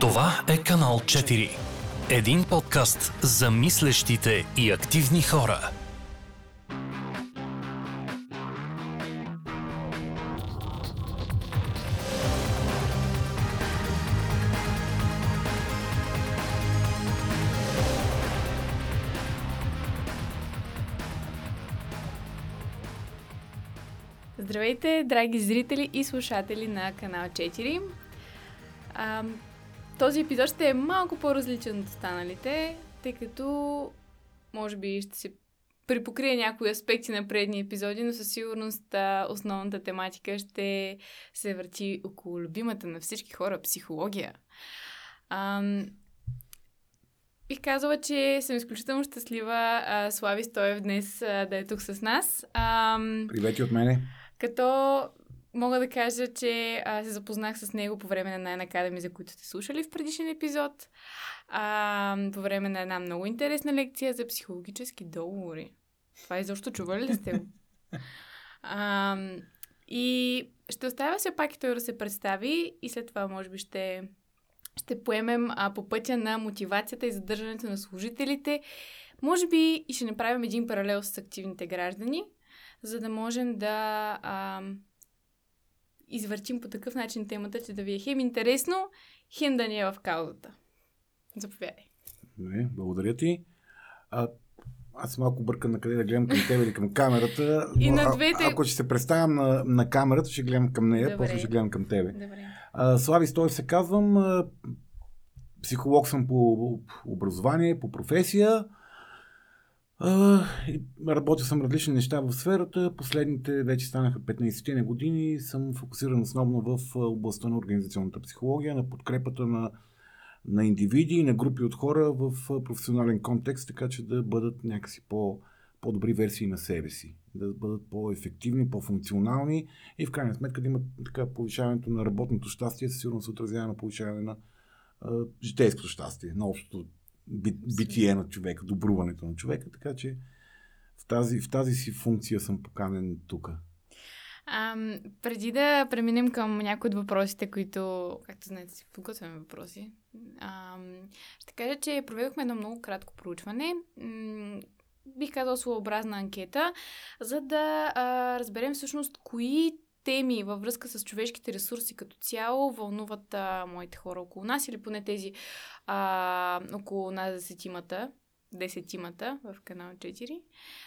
Това е канал 4. Един подкаст за мислещите и активни хора. Здравейте, драги зрители и слушатели на канал 4. А, този епизод ще е малко по-различен от останалите, тъй като може би ще се припокрие някои аспекти на предни епизоди, но със сигурност основната тематика ще се върти около любимата на всички хора психология. А, Бих казала, че съм изключително щастлива а, Слави Стоев днес а, да е тук с нас. А, Привети от мене. Като мога да кажа, че а, се запознах с него по време на Nine Academy, за които сте слушали в предишен епизод. А, по време на една много интересна лекция за психологически договори. Това изобщо чували ли сте? А, и ще оставя се пак и той да се представи и след това може би ще, ще поемем а, по пътя на мотивацията и задържането на служителите. Може би и ще направим един паралел с активните граждани, за да можем да а, извъртим по такъв начин темата, че да ви е хем интересно, хем да ни е в каузата. Заповядай. Не, благодаря ти. А, аз малко бъркан на къде да гледам към тебе или към камерата. И на а- двете- Ако ще се представям на, на камерата, ще гледам към нея, Добре. после ще гледам към тебе. Добре. А, Слави Стоев се казвам. А, психолог съм по образование, по професия. А, работил съм различни неща в сферата. Последните вече станаха 15 на години. Съм фокусиран основно в областта на организационната психология, на подкрепата на, на индивиди и на групи от хора в професионален контекст, така че да бъдат някакси по, по-добри версии на себе си. Да бъдат по-ефективни, по-функционални и в крайна сметка да имат така повишаването на работното щастие, със сигурно се отразява на повишаване на житейското щастие, на общото битие на човека, добруването на човека, така че в тази, в тази си функция съм поканен тук. Ам, преди да преминем към някои от въпросите, които, както знаете, си подготвяме въпроси, ам, ще кажа, че проведохме едно много кратко проучване. М, бих казала своеобразна анкета, за да а, разберем всъщност кои теми във връзка с човешките ресурси като цяло вълнуват а, моите хора около нас или поне тези а, около нас десетимата, десетимата в канал 4.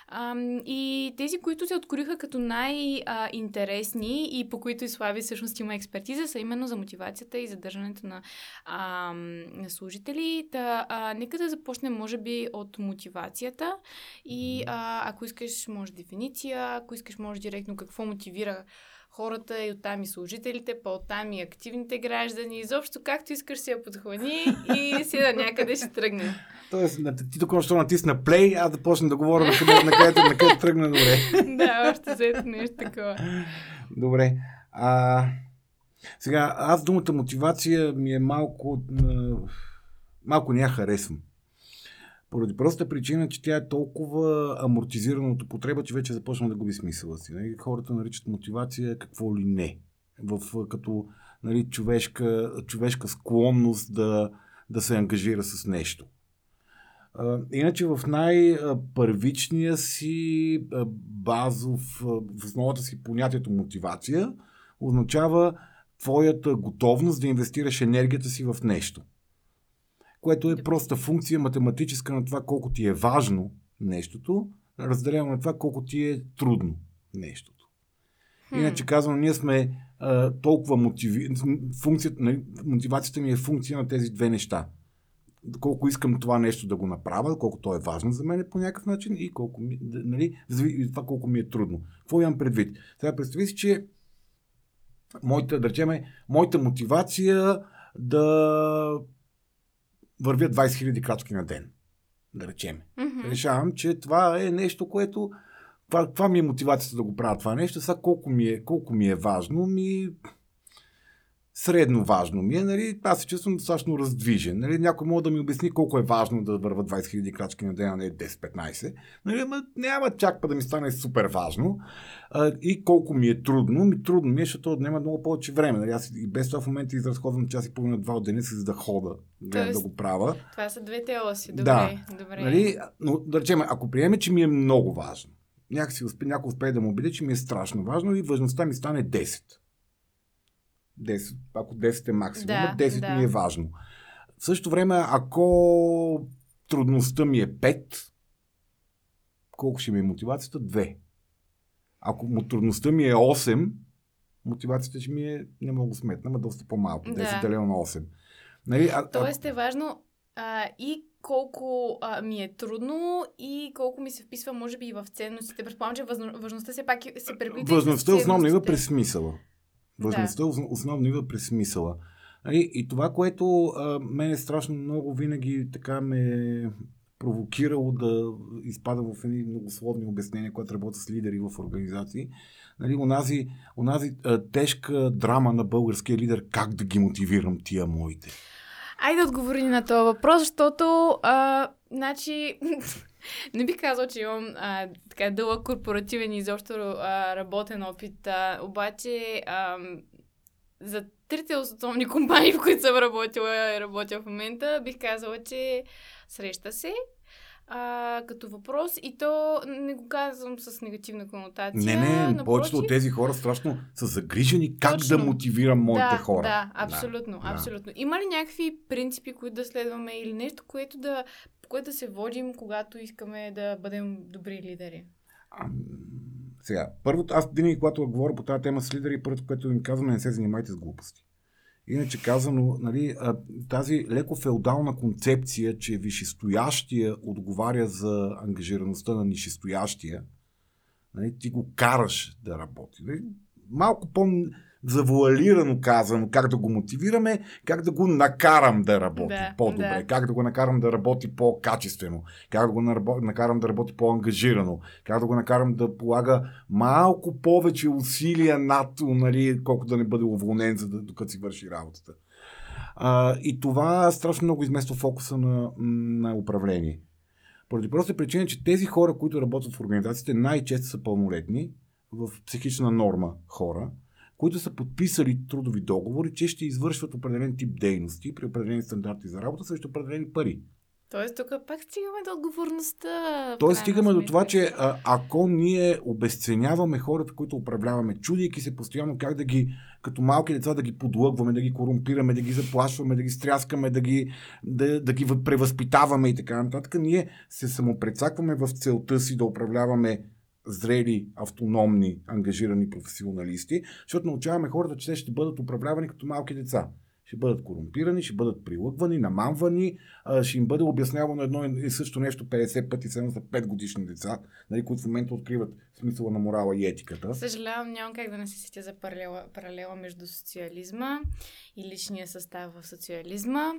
А, и тези, които се откроиха като най-интересни и по които и Слави всъщност има експертиза, са именно за мотивацията и задържането на, а, на служители. Да, а, нека да започнем, може би, от мотивацията. И а, ако искаш, може дефиниция, ако искаш, може директно какво мотивира хората и оттам и служителите, по-оттам и активните граждани. Изобщо както искаш си я подхвани и си да някъде ще тръгне. Тоест, ти тук що натисна плей, аз да почна да говоря на къде, на където, на където тръгна добре. да, още заето нещо такова. Добре. А, сега, аз думата мотивация ми е малко... Малко не я харесвам. Поради простата причина, че тя е толкова амортизирана от употреба, че вече започна да губи смисъла си. Нали? Хората наричат мотивация какво ли не. В, като нали, човешка, човешка склонност да, да се ангажира с нещо. Иначе в най-първичния си базов, в основата си понятието мотивация означава твоята готовност да инвестираш енергията си в нещо. Което е проста функция математическа на това колко ти е важно нещото, разделено на това колко ти е трудно нещото. Иначе казвам, ние сме а, толкова мотиви... Функцията, нали, мотивацията ми е функция на тези две неща. Колко искам това нещо да го направя, колко то е важно за мен по някакъв начин и колко ми, нали, това колко ми е трудно. Какво имам предвид? Сега представи си, че моята, да речеме, моята мотивация да вървя 20 000 крачки на ден. Да речеме Мгм. решавам, че това е нещо, което. Това, това ми е мотивацията да го правя това нещо. Сега колко ми е, колко ми е важно, ми. Средно важно ми е, нали, аз се чувствам достатъчно раздвижен. Нали, някой може да ми обясни колко е важно да върва 20 000 крачки на ден, а не 10-15. Нали, ама няма чак па да ми стане супер важно. А, и колко ми е трудно. Ми трудно ми е, защото отнема много повече време. Нали, аз и без това в момента изразходвам час и половина два от деня си, за да хода, Тоест, да го правя. Това са двете оси. Добре, да. добре. Нали, но да речем, ако приеме, че ми е много важно, някакси успе, някой успее да му убеди, че ми е страшно важно и важността ми стане 10. 10, ако 10 е максимум, да, 10 да. ми е важно. В същото време, ако трудността ми е 5, колко ще ми е мотивацията? 2. Ако трудността ми е 8, мотивацията ще ми е, не мога да сметна, но доста по-малко. 10 да. делено на 8. Нали, а, Тоест е важно а, и колко а, ми е трудно и колко ми се вписва, може би, и в ценностите. Предполагам, че важността се пак се преплита. Важността основно идва през смисъла. Важността да. основно идва през смисъла. Нали, и това, което а, мен е страшно много винаги така ме провокирало да изпада в едни многословни обяснения, когато работя с лидери в организации. Нали, онази, онази а, тежка драма на българския лидер, как да ги мотивирам тия моите. Айде да отговори на този въпрос, защото а, значи, не бих казал, че имам а, така дълъг корпоративен и изобщо а, работен опит, а, обаче а, за трите основни компании, в които съм работила и работя в момента, бих казала, че среща се а, като въпрос и то не го казвам с негативна конотация. Не, не, напротив... повечето от тези хора страшно са загрижени как Точно. да мотивирам моите да, хора. Да, абсолютно, да. абсолютно. Има ли някакви принципи, които да следваме или нещо, което да, което да се водим, когато искаме да бъдем добри лидери? А, сега, първото, аз винаги, когато говоря по тази тема с лидери, първото, което им казвам, е не се занимайте с глупости. Иначе казано, нали, тази леко феодална концепция, че висшестоящия отговаря за ангажираността на нишестоящия, нали, ти го караш да работи. Нали? Малко по завуалирано казано, как да го мотивираме, как да го накарам да работи да, по-добре, да. как да го накарам да работи по-качествено, как да го накарам да работи по-ангажирано, как да го накарам да полага малко повече усилия над, нали, колко да не бъде уволнен, за да, докато си върши работата. А, и това страшно много измества фокуса на, на управление. Поради просто причина, че тези хора, които работят в организациите, най-често са пълнолетни, в психична норма хора, които са подписали трудови договори, че ще извършват определен тип дейности при определени стандарти за работа срещу определени пари. Тоест, тук пак стигаме до отговорността. Тоест, стигаме до това, че а, ако ние обесценяваме хората, които управляваме, чудейки се постоянно как да ги, като малки деца, да ги подлъгваме, да ги корумпираме, да ги заплашваме, да ги стряскаме, да ги, да, да ги превъзпитаваме и така нататък, ние се самопрецакваме в целта си да управляваме зрели, автономни, ангажирани професионалисти, защото научаваме хората, че те ще бъдат управлявани като малки деца. Ще бъдат корумпирани, ще бъдат прилъгвани, намамвани, ще им бъде обяснявано едно и също нещо 50 пъти, само за 5 годишни деца, нали, които в момента откриват смисъла на морала и етиката. Съжалявам, нямам как да не се сетя за паралела, паралела между социализма и личния състав в социализма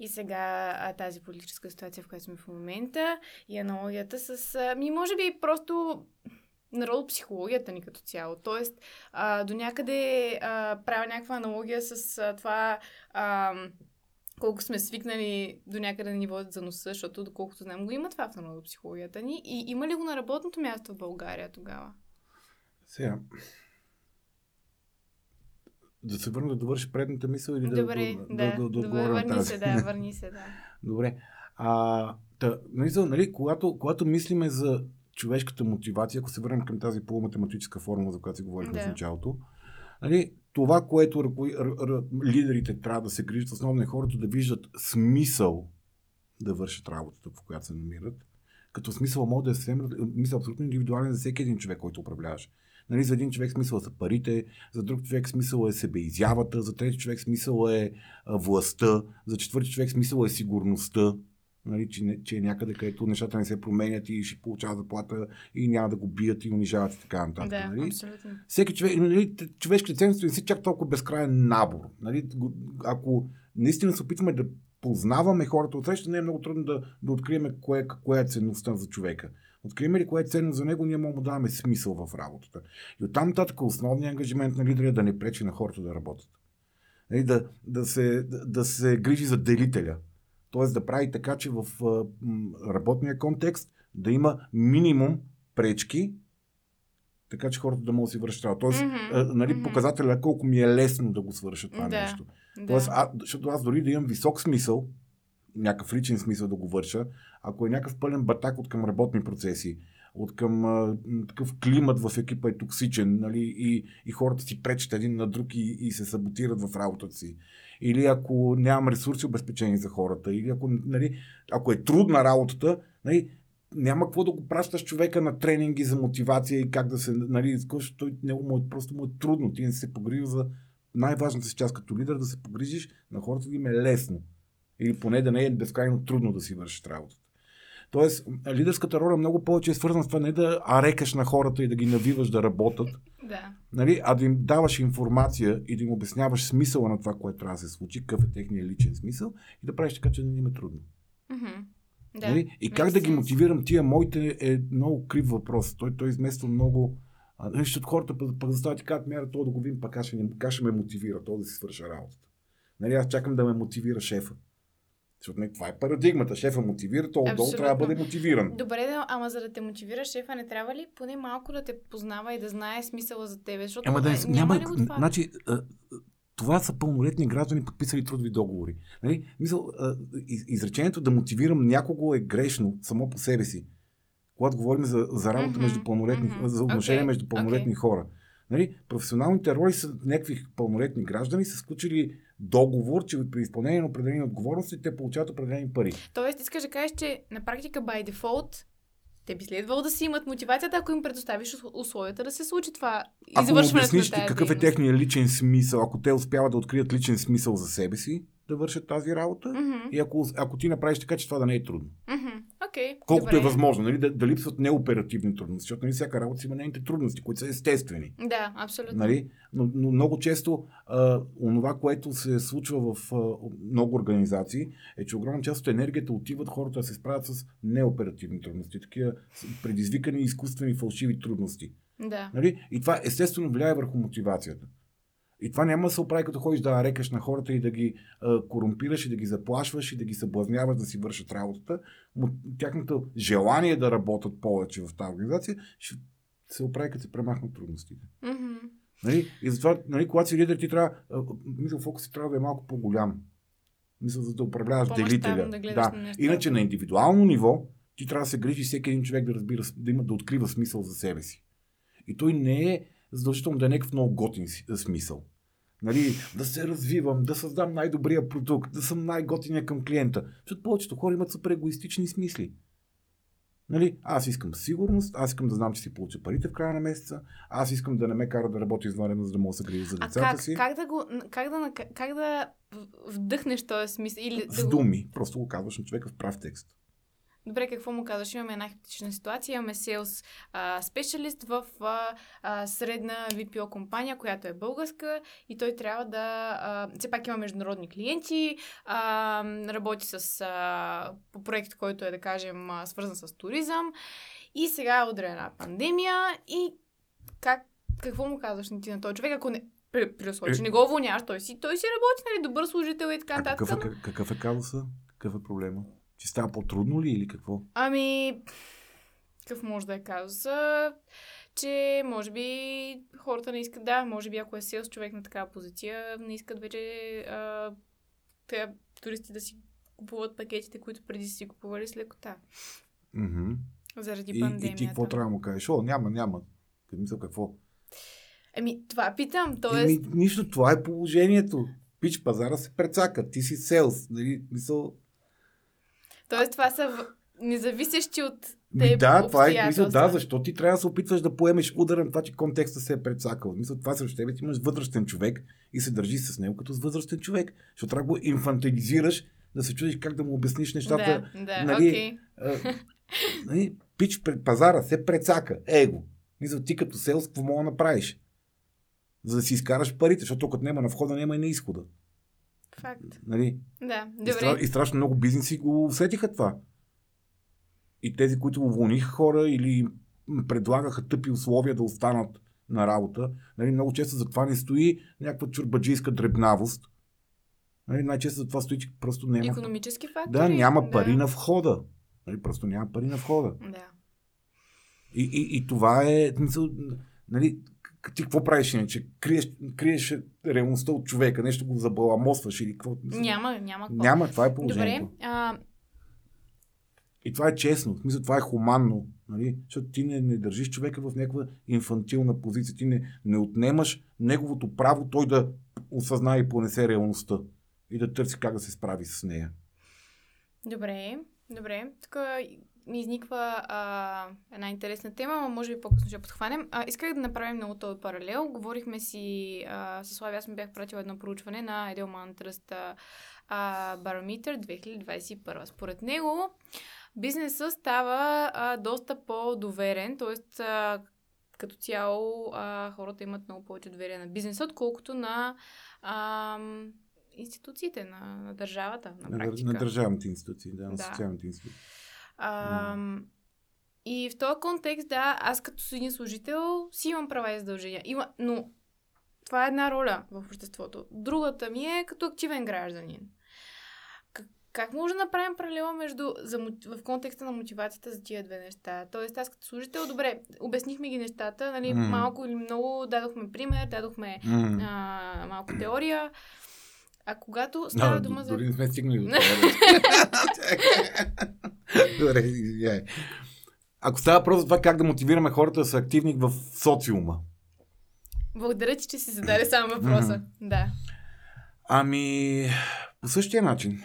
и сега тази политическа ситуация, в която сме в момента и аналогията с... Ми може би просто народопсихологията ни като цяло. Тоест, а, до някъде а, правя някаква аналогия с а, това а, колко сме свикнали до някъде на ниво за носа, защото доколкото знам го има това в народопсихологията ни. И има ли го на работното място в България тогава? Сега. Да се върна да довърши предната мисъл или Добре, да, да, да, да, да, да върни тази? се, да, върни се, да. Добре. А, та, нали, когато, когато мислиме за човешката мотивация, ако се върнем към тази полуматематическа формула, за която си говорихме да. в началото, нали, това, което р- р- р- лидерите трябва да се грижат, основно е хората да виждат смисъл да вършат работата, в която се намират. Като смисъл може да е съвсем, мисъл абсолютно индивидуален за всеки един човек, който управляваш. Нали, за един човек смисъл са парите, за друг човек смисъл е себеизявата, за трети човек смисъл е властта, за четвърти човек смисъл е сигурността, нали, че, че е някъде, където нещата не се променят и ще получава заплата и няма да го бият и унижават и така нататък. Да, нали? абсолютно. Всеки човек, нали, човешките ценности не си чак толкова безкрайен набор. Нали? Ако наистина се опитваме да познаваме хората от среща, не е много трудно да, да открием кое, кое е ценността за човека. Открием ли кое е ценно за него, ние му да даваме смисъл в работата. И оттам нататък основният ангажимент на лидера е да не пречи на хората да работят. Нали, да, да, се, да, да се грижи за делителя. Тоест да прави така, че в работния контекст да има минимум пречки, така че хората да могат да си работа. Тоест, а, нали, мгм. показателя колко ми е лесно да го свърша това Да. нещо. Тоест, а, защото аз дори да имам висок смисъл, някакъв личен смисъл да го върша, ако е някакъв пълен батак от към работни процеси, от към а, такъв климат в екипа е токсичен, нали, и, и хората си пречат един на друг и, и се саботират в работата си. Или ако нямам ресурси обезпечени за хората, или ако, нали, ако е трудна работата, нали, няма какво да го пращаш човека на тренинги за мотивация и как да се, нали, той него му е, просто му е трудно. Ти не се погрижи за най-важната си част като лидер да се погрижиш на хората да им е лесно. Или поне да не е безкрайно трудно да си вършиш работата. Тоест, лидерската роля много повече е свързана с това не да арекаш на хората и да ги навиваш да работят, Да. нали, а да им даваш информация и да им обясняваш смисъла на това, което трябва да се случи, какъв е техният личен смисъл и да правиш така, че да не им е трудно. Мгм. Да. Нали? И как да ги мотивирам тия моите е много крив въпрос. Той, той измества много. Нали, защото хората пък, пък застават и казват, мяра, то да го видим, пък аз ще, ще ме мотивира, то да си свърша работата. Нали, аз чакам да ме мотивира шефа. Защото не, това е парадигмата. Шефа мотивира, то отдолу трябва да бъде мотивиран. Добре, да, ама за да те мотивира шефа, не трябва ли поне малко да те познава и да знае смисъла за тебе? Защото Ама да, а, няма, няма това? значи, това са пълнолетни граждани, подписали трудови договори. Нали? Мисъл, изречението да мотивирам някого е грешно само по себе си. Когато говорим за, за работа Мгм, между пълнолетни, мгм. за отношения Окей, между пълнолетни окей. хора. Нали? Професионалните роли са някакви пълнолетни граждани, са сключили договор, че при изпълнение на определени отговорности те получават определени пари. Тоест, искаш да кажеш, че на практика by default те би следвало да си имат мотивацията, ако им предоставиш ус- условията да се случи това Ако обясниш на тази какъв е техният личен смисъл, ако те успяват да открият личен смисъл за себе си, да вършат тази работа, Мгм, И ако, ако ти направиш така, че това да не е трудно. мгм. Окей, Колкото добре. е възможно, нали, да, да липсват неоперативни трудности, защото нали, всяка работа си има нейните трудности, които са естествени. Да, абсолютно. Нали? Но, но много често а, онова, което се случва в а, много организации, е, че огромна част от енергията отиват хората да се справят с неоперативни трудности, такива предизвикани изкуствени фалшиви трудности. Да. Нали? И това естествено влияе върху мотивацията. И това няма да се оправи като ходиш да рекаш на хората и да ги а, корумпираш и да ги заплашваш и да ги съблазняваш да си вършат работата. Мо- Тяхното желание да работят повече в тази организация ще се оправи като се премахнат трудностите. Мгм. Нали? И затова, нали, когато си лидер, ти трябва, мисля, фокусът трябва да е малко по-голям. Мисля, за да управляваш делителя. да да. на. Иначе на индивидуално ниво ти трябва да се грижи всеки един човек да разбира, да има, да открива смисъл за себе си. И той не е задължително да е някакъв много готин си- смисъл. Нали, да се развивам, да създам най-добрия продукт, да съм най-готиния към клиента. Защото повечето хора имат супер егоистични смисли. Нали, аз искам сигурност, аз искам да знам, че си получа парите в края на месеца, аз искам да не ме кара да работя извънредно, за да мога да се грижа за А децата как, си. как да го, как да, как да вдъхнеш този смисъл? Или да С го... думи. Просто го казваш на човека в прав текст. Добре, какво му казваш? Имаме една хипотетична ситуация. Имаме селс специалист в а, а, средна VPO компания, която е българска и той трябва да... А, все пак има международни клиенти, а, работи с, а, по проект, който е, да кажем, а, свързан с туризъм и сега е удрена пандемия и как, какво му казваш на ти на този човек, ако не, при, при условие, че Е. не го уволняваш, той си, той си работи, нали, добър служител и така нататък. какъв е, какъв е казуса? Какъв е проблема? Че става по-трудно ли или какво? Ами, какъв може да е казуса? Че може би хората не искат, да, може би ако е селс човек на такава позиция, не искат вече а, те, туристи да си купуват пакетите, които преди си купували с лекота. Мгм. Заради И, пандемията. и ти какво трябва да му кажеш? О, няма, няма. Мисля, какво? Ами, това питам. Еми, Тоест, нищо, това е положението. Пич, пазара се прецака. Ти си селс. Нали? Мисъл, тоест това са в... независещи от теб да, това е обстоятелства. да, защо ти трябва да се опитваш да поемеш удара на това, че контекста се е прецакал. Мисля, това срещу тебе ти имаш възрастен човек и се държи с него като с възрастен човек. Защото трябва да го инфантилизираш, да се чудиш как да му обясниш нещата. Да, да, нали, окей. А, нали, пич пред пазара се прецака. Его. Мисля, ти като селс, какво мога да направиш? За да си изкараш парите, защото като няма на входа, няма и на изхода. Факт. Нали? Да, И, стра... добре. и страшно много бизнеси го усетиха това. И тези, които уволниха хора или предлагаха тъпи условия да останат на работа, нали, много често за това не стои някаква чурбаджийска дребнавост, Нали, най-често за това стои, че просто няма... Економически фактори. Да, няма пари на входа. Нали, просто няма пари на входа. Да. И, и, и това е... Нали, ти какво правиш иначе? Криеш, криеш реалността от човека, нещо го забаламосваш или какво? Няма, няма какво. Няма, това е Добре, положението. а, И това е честно. В смисъл, това е хуманно. Нали? Защото ти не, не държиш човека в някаква инфантилна позиция. Ти не, не отнемаш неговото право той да осъзнае и понесе реалността. И да търси как да се справи с нея. добре, добре. Тук ми изниква а, една интересна тема, но може би по-късно ще подхванем. А, исках да направим много този паралел. Говорихме си а, с Слави, аз ми бях пратила едно проучване на Edelman Trust Barometer 2021. Според него бизнесът става а, доста по-доверен, т.е. като цяло а, хората имат много повече доверие на бизнеса, отколкото на а, институциите, на, на държавата, на На, на държавните институции, да, на Да. социалните институции. А, и в този контекст, да, аз като един служител си имам права и задължения. Има, но това е една роля в обществото. Другата ми е като активен гражданин. Как, как може да направим паралела между, за, в контекста на мотивацията за тия две неща? Тоест, аз като служител, добре, обяснихме ги нещата, нали, М. малко или много, дадохме пример, дадохме М. а, малко теория. А когато става Да, дума за... Дори не сме стигнали до това. Добре, извиняй. Ако става просто за това как да мотивираме хората да са активни в социума. Благодаря ти, че си зададе сам въпроса. Да. Ами, по същия начин.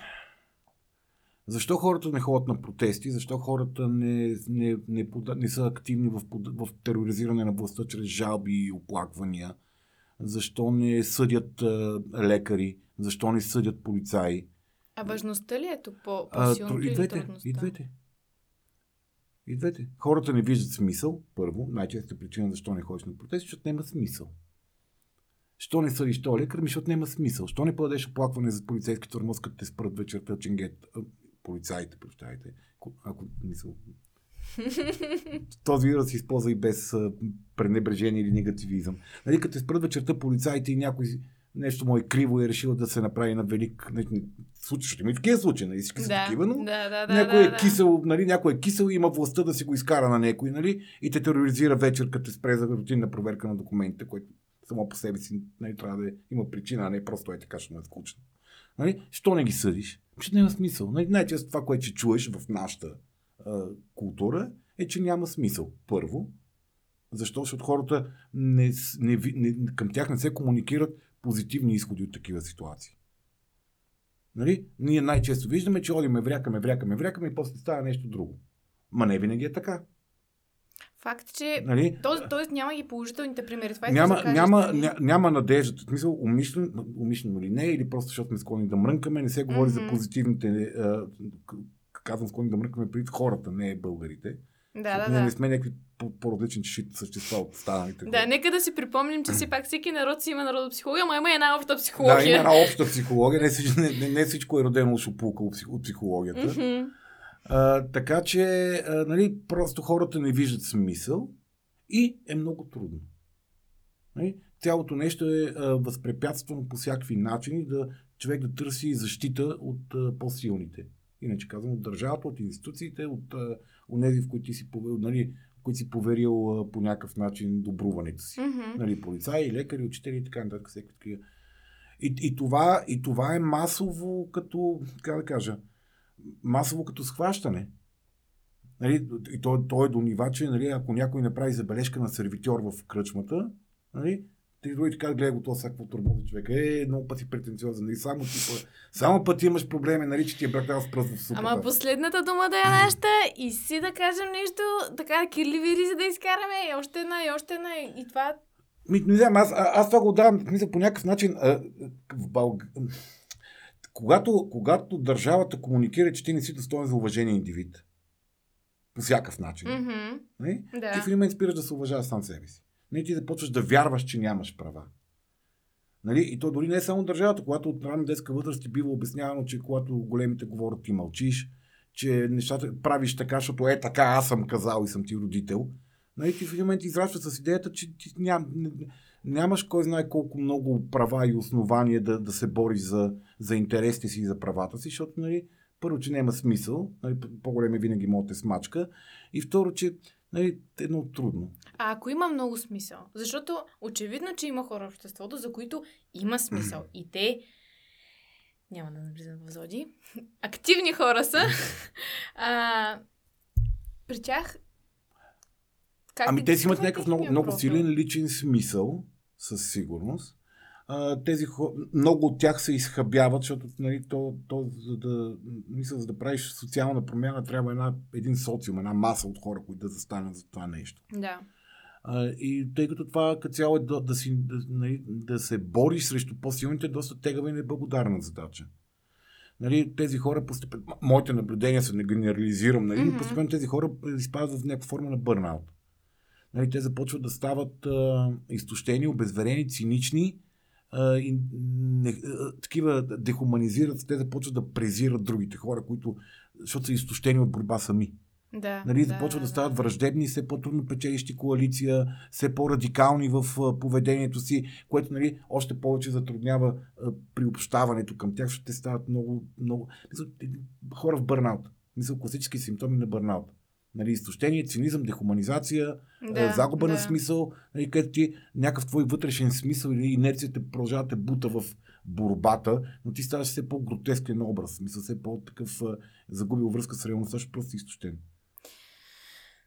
Защо хората не ходят на протести? Защо хората не, не, не, пода, не са активни в, в тероризиране на властта чрез жалби и оплаквания? Защо не съдят а, лекари? Защо не съдят полицаи? А важността ли е тук по-силно и двете. И двете. И двете. Хората не виждат смисъл, първо. Най-честа причина защо не ходиш на протести, защото няма смисъл. Що не съдиш то лекар? Ми, защото няма смисъл. Що не подадеш оплакване за полицейски тормоз, като те спрат вечерта ченгет? А, полицаите, прощайте. Ако- Ако мисъл. Този вирус се използва и без а, пренебрежение или негативизъм. Нали, като те спрат вечерта полицаите и някой нещо му е криво и е решил да се направи на велик... Ще има и такива случаи, нали? Всички са да, такива, но да, да, да, някой да, е да. кисел, нали, някой е кисел и има властта да си го изкара на някой, нали, и те тероризира вечер, като спре за рутинна проверка на документите, което само по себе си нали, трябва да е, има причина, а не просто е така, ще му е скучно. Нали? Що не ги съдиш? Защото няма смисъл. Нали? Най-често това, което ще чуеш в нашата а, култура, е, че няма смисъл. Първо, защо? Защото хората не, не, не, към тях не се комуникират позитивни изходи от такива ситуации. Нали? Ние най-често виждаме, че одиме, врякаме, врякаме, врякаме и после става нещо друго. Ма не винаги е така. Факт, че... Нали? Тоест, тоест няма ги положителните примери. Това няма, искаш да кажеш, няма, ня, няма надежда. В смисъл, умишлено, умишлено или не, или просто защото сме склонни да мрънкаме, не се говори за Мгм. позитивните. К- казвам склонни да мрънкаме преди хората, не българите. Да, да, да. не сме някакви по- по-различни същества от останалите. Да, нека да си припомним, че все пак всеки народ си има народопсихология, ама има една обща Да, психология. има една обща психология. Не, всичко- не, не, всичко е родено от шупулка от псих- от психологията. А, така че, а, нали, просто хората не виждат смисъл и е много трудно. Нали? Цялото нещо е а, възпрепятствано по всякакви начини да човек да търси защита от а, по-силните. Иначе казвам, от държавата, от институциите, от а, онези, в които ти си, нали, които си поверил по някакъв начин добруването си. Мгм. Нали, полицаи, лекари, учители и така нататък. Всеки такива. И, и, това, и това е масово като, как да кажа, масово като схващане. Нали, и то, то е до нива, че нали, ако някой направи забележка на сервитьор в кръчмата, нали, ти други така гледа го то всякакво турбози човек. Е, много пъти претенциозен. Нали, само, типа, само пъти имаш проблеми, нали, че ти е бракал с пръст в супата. Ама последната дума да е нашата и си да кажем нещо, така кирливи ризи да изкараме и още една, и още една. И това Ми, не знам, аз, аз това го давам, мисля, по някакъв начин. А, в Бълг... когато, когато държавата комуникира, че ти не си достоен за уважение индивид, по всякакъв начин, mm-hmm. Не? ти Да. в един момент спираш да се уважаваш сам себе си. Не, ти започваш да вярваш, че нямаш права. Нали? И то дори не е само държавата, когато от ранна детска възраст ти бива обяснявано, че когато големите говорят, ти мълчиш, че нещата правиш така, защото е така, аз съм казал и съм ти родител. Нали? Ти в един момент израстваш с идеята, че ти ням, нямаш кой знае колко много права и основания да, да се бориш за, за интересите си и за правата си, защото нали, първо, че няма смисъл, нали, по-големи винаги могат да смачка, и второ, че нали, едно трудно. А ако има много смисъл? Защото очевидно, че има хора в обществото, за които има смисъл. И те няма да навлизам в зоди. Активни хора са. а, при тях как ами те си имат някакъв много, много силен личен смисъл, със сигурност. А, тези хора, много от тях се изхъбяват, защото нали, то, то, за, да, мисля, за да правиш социална промяна, трябва една, един социум, една маса от хора, които да застанат за това нещо. Да. А, и тъй като това като цяло е да, да, си, да, нали, да се бориш срещу по-силните, е доста тегава и неблагодарна задача. Нали, тези хора постепенно, моите наблюдения са, не генерализирам, нали, mm-hmm. постепенно тези хора изпадат в някаква форма на бърнаут нали, те започват да стават а, изтощени, обезверени, цинични, а, и не, а, такива дехуманизират, те започват да презират другите хора, които, защото са изтощени от борба сами. Да, нали, да, започват да, да стават враждебни, все по-трудно печелищи коалиция, все по-радикални в поведението си, което нали, още повече затруднява а, приобщаването към тях, защото те стават много, много... Мисля, хора в бърнаут. Мисля, класически симптоми на бърнаут нали, изтощение, цинизъм, дехуманизация, да, загуба да. на смисъл, нали, където ти някакъв твой вътрешен смисъл или инерцията продължава да бута в борбата, но ти ставаш все по-гротескен образ, смисъл все по-такъв загубил връзка с реалността, защото просто изтощен.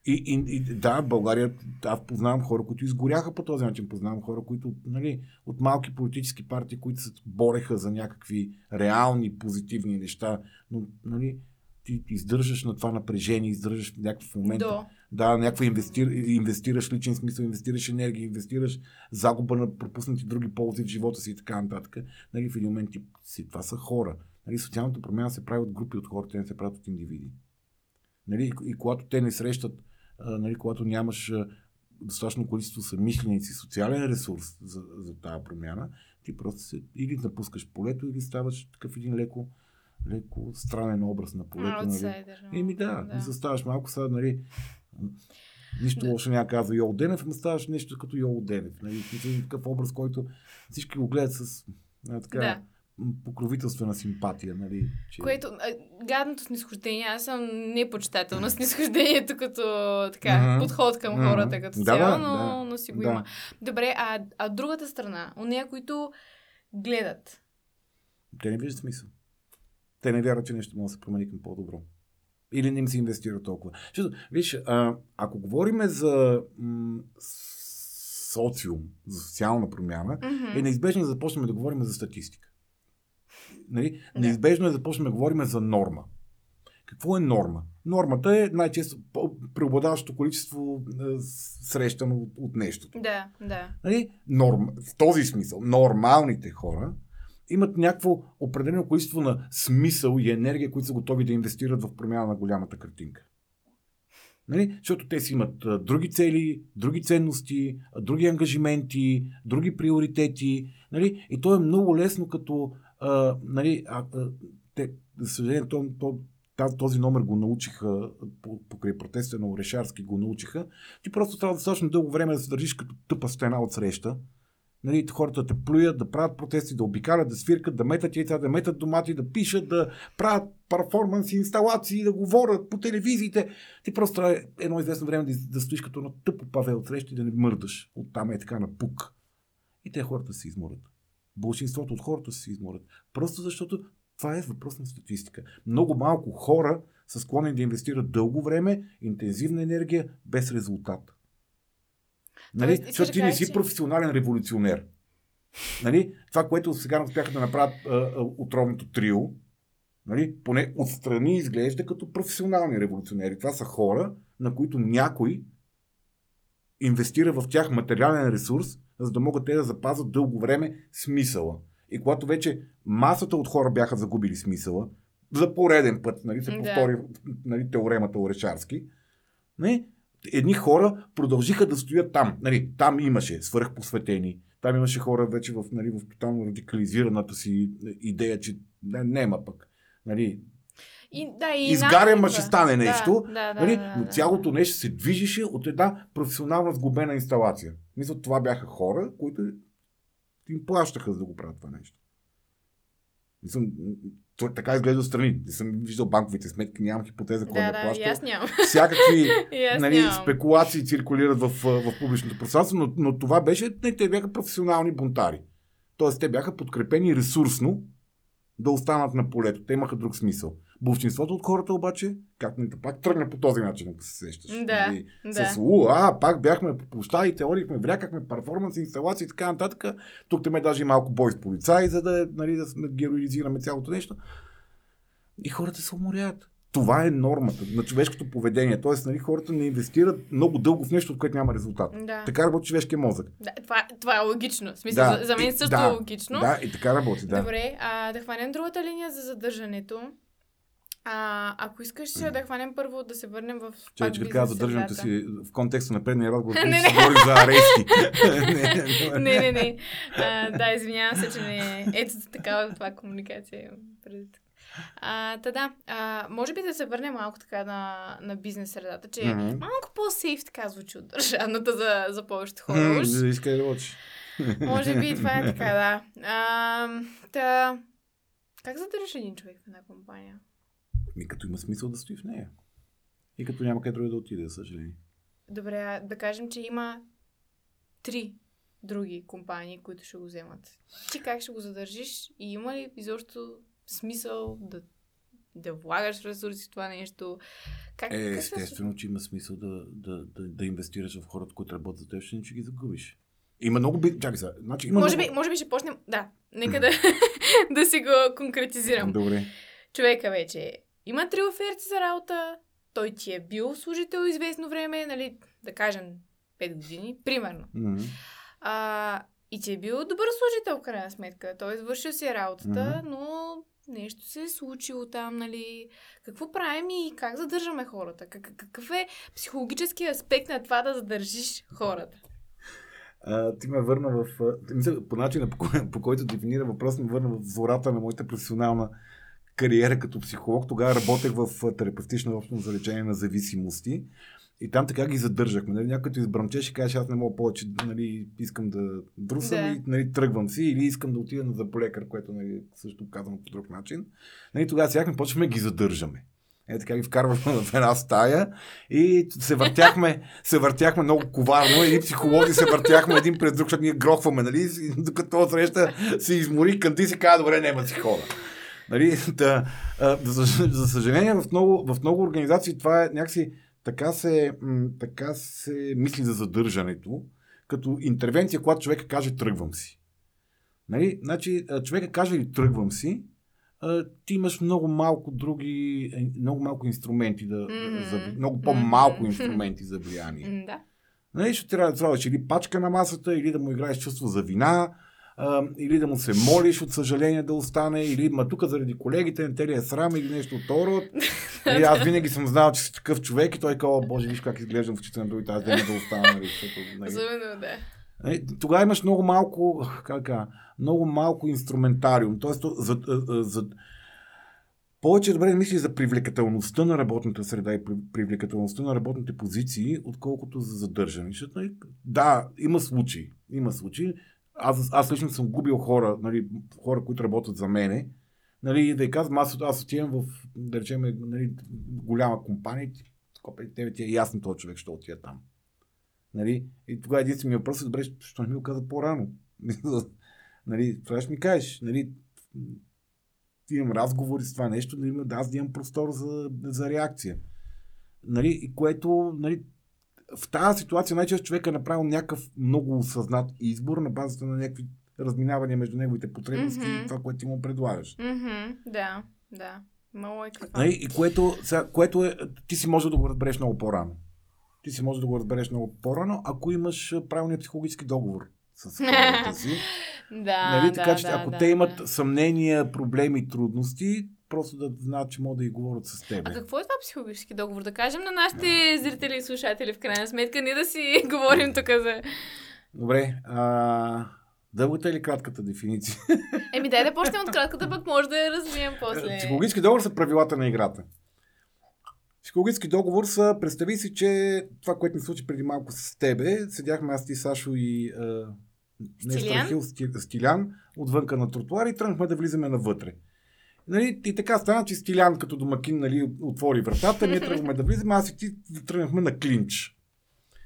И, и, и да, България, аз познавам хора, които изгоряха по този начин. Познавам хора, които нали, от малки политически партии, които се бореха за някакви реални, позитивни неща, но нали, ти издържаш на това напрежение, издържаш някакъв момент. До. Да, някаква инвестир, инвестираш личен смисъл, инвестираш енергия, инвестираш загуба на пропуснати други ползи в живота си и така нататък. Нали, в един момент ти, си, това са хора. Нали, социалната промяна се прави от групи от хора, те не се правят от индивиди. Нали, и, и когато те не срещат, а, нали, когато нямаш а, достатъчно количество съмишленици, социален ресурс за, за тази промяна, ти просто се, или напускаш полето, или ставаш такъв един леко леко странен образ на полето. Нали. Еми да, да. заставаш малко сега, нали, Нищо да. лошо няма казва Йол Денев, но ставаш нещо като Йол Денев. Нали? Такъв образ, който всички го гледат с а, така, да. покровителствена симпатия. Нали? Че... Което, а, гадното снисхождение, аз съм непочитател на снисхождението като така, uh-huh. подход към uh-huh. хората като да, цяло, но, да, но си го да. има. Добре, а, а другата страна, у нея, които гледат. Те не виждат смисъл те не вярват, че нещо може да се промени към по-добро. Или не им се инвестира толкова. Защото, виж, а, ако говорим за м- социум, за социална промяна, mm-hmm. е неизбежно да започнем да говорим за статистика. Нали? Неизбежно е да започнем да говорим за норма. Какво е норма? Нормата е най-често преобладаващото количество срещано от, от нещото. Да, да. Нали? Норм, в този смисъл, нормалните хора имат някакво определено количество на смисъл и енергия, които са готови да инвестират в промяна на голямата картинка. Нали? Защото те си имат а, други цели, други ценности, а, други ангажименти, други приоритети. Нали? И то е много лесно, като а, нали, а, те, за съжаление, то, то, този номер го научиха покрай протеста на Орешарски, го научиха. Ти просто трябва достатъчно дълго време да се държиш като тъпа стена от среща, Нали, хората те плюят, да правят протести, да обикалят, да свиркат, да метат яйца, да метат домати, да пишат, да правят перформанс, инсталации, да говорят по телевизиите. Ти просто трябва едно известно време да, да стоиш като на тъпо паве от среща и да не мърдаш. Оттам е така на пук. И те хората се изморят. Большинството от хората се изморят. Просто защото това е въпрос на статистика. Много малко хора са склонни да инвестират дълго време, интензивна енергия, без резултат. Нали? Защото ти не си професионален революционер. Нали? Това, което сега успяха да направят а, а, отровното трио, нали? поне отстрани изглежда като професионални революционери. Това са хора, на които някой инвестира в тях материален ресурс, за да могат те да запазват дълго време смисъла. И когато вече масата от хора бяха загубили смисъла, за пореден път нали, се повтори да. нали, теоремата Орешарски, нали, едни хора продължиха да стоят там. Нали, там имаше свръхпосветени, там имаше хора вече в, нали, в тотално радикализираната си идея, че не, нема пък. Нали, и, да, и Изгаряма ще стане нещо, да, да, нали? да, да, но цялото нещо се движеше от една професионална сгубена инсталация. Мисля, това бяха хора, които им плащаха за да го правят това нещо. Мисля, то, така изглежда отстрани. Не съм виждал банковите сметки, нямам хипотеза кой Да, да, да, плаща. аз нямам. Всякакви нали, спекулации циркулират в, в публичното пространство, но, но това беше, не, те бяха професионални бунтари. Тоест, те бяха подкрепени ресурсно да останат на полето. Те имаха друг смисъл. Большинството от хората обаче, както ни пак тръгна по този начин, ако се сещаш. Да, Нали, да. С уа, пак бяхме по площадите, орихме, врякахме перформанс, инсталации и така нататък. Тук те ме даже и малко бой с полицаи, за да, нали, да героизираме цялото нещо. И хората се уморяват. Това е нормата на човешкото поведение. Тоест, нали, хората не инвестират много дълго в нещо, от което няма резултат. Да. Така работи човешкия мозък. да това, това е логично. В смисъл, за, за мен и- също да, е логично. Да, и така работи, да. Добре, а, да хванем другата линия за задържането. А, ако искаш да хванем първо да се върнем в Че, че каза задържането си в контекста на предния разговор, Не, не, говори за арести. не, не, не, не. А, да, извинявам се, че не Ето такава това комуникация. А, та да, а, може би да се върнем малко така на, на бизнес средата, че Мгм. малко по-сейф така звучи от държавната за, за повечето хора. Уж. Да иска да учи. Може би това е така, да. А, та, как задържаш един човек в една компания? Ми като има смисъл да стои в нея. И като няма къде друго да отиде, за съжаление. Добре, да кажем, че има три други компании, които ще го вземат. Ти как ще го задържиш и има ли изобщо смисъл да, да влагаш ресурси в това нещо? Как, Е, как естествено, че има смисъл да, да, да, да инвестираш в хората, които работят за теб, ще че ги загубиш. Има много би... Чакай сега. Значи, има Може много... би, може би ще почнем... Да, нека да, да си го конкретизирам. Добре. Човека вече има три оферти за работа, той ти е бил служител известно време, нали, да кажем 5 години, примерно. Мгм. А, и ти е бил добър служител, в крайна сметка. Той е свършил си работата, Мгм. но нещо се е случило там, нали? Какво правим и как задържаме хората? Как, какъв е психологическия аспект на това да задържиш хората? А, ти ме върна в... Мисля, по начина, по, кой, по който дефинира въпрос, ме върна в зората на моята професионална кариера като психолог. Тогава работех в терапевтична общност за лечение на зависимости. И там така ги задържахме. Нали, някой като избранчеше и каже, аз не мога повече, нали, искам да друсам Да. и нали, тръгвам си, или искам да отида на зъболекар, което нали, също казвам по друг начин. Нали, тогава сядахме, почваме ги задържаме. Е, така ги вкарвахме в една стая и се въртяхме, се въртяхме много коварно. Едни психолози се въртяхме един през друг, защото ние грохваме, нали? И докато среща се измори, кънти си казва, добре, няма си хора. Нали? Да, за, за съжаление, в много, в много организации това е някакси така се, така се мисли за задържането, като интервенция, когато човека каже тръгвам си. Нали? Значи, човека каже ли тръгвам си, ти имаш много малко други, е, много малко инструменти, да, Мгм. за, много по-малко инструменти за влияние. Да. Нали, ще трябва да слагаш или пачка на масата, или да му играеш чувство за вина, а, или да му се молиш от съжаление да остане, или ма тук заради колегите, не те ли е срам или нещо от род. И аз винаги съм знал, че си такъв човек и той казал, боже, виж как изглеждам в очите на другите, аз да не да остана. Нали, нали. Особено, да. Нали, Тогава имаш много малко, как много малко инструментариум. Тоест, за, за, повече добре да мислиш за привлекателността на работната среда и при- привлекателността на работните позиции, отколкото за задържане. Да, има случаи. Има случаи. Аз, аз лично съм губил хора, нали, хора, които работят за мене. Нали, и да й казвам, аз, аз отивам в, да речем, нали, голяма компания, и тебе ти е ясно този човек, ще отида там. Нали? И тогава единственият въпрос е, добре, защо не ми го каза по-рано? нали, това ще ми кажеш. Нали, имам разговори с това нещо, нали, да, аз да имам простор за, за реакция. Нали, и което, нали, в тази ситуация най-често човек е направил някакъв много осъзнат избор на базата на някакви разминавания между неговите потребности Мгм. и това, което ти му предлагаш. Мгм, да, да. Много е какво. Нали, и което, сега, което е, ти си може да го разбереш много по-рано. Ти си може да го разбереш много по-рано, ако имаш правилния психологически договор с хората си. Да, нали? да, така че да, ако да, те имат да. съмнения, проблеми, трудности, просто да знаят, че могат да и говорят с теб. А какво е това психологически договор? Да кажем на нашите зрители и слушатели в крайна сметка, не да си говорим тук за... Добре. А, дългата или кратката дефиниция? Еми дай да почнем от кратката, пък може да я развием после. Психологически договор са правилата на играта. Психологически договор са, представи си, че това, което ми случи преди малко с тебе, седяхме аз ти, Сашо и а, Стилян? Хил, Стилян, отвънка на тротуара и тръгнахме да влизаме навътре. Нали, и така стана, че Стилян като домакин нали, отвори вратата, ние тръгваме да влизаме, аз и ти тръгнахме на клинч.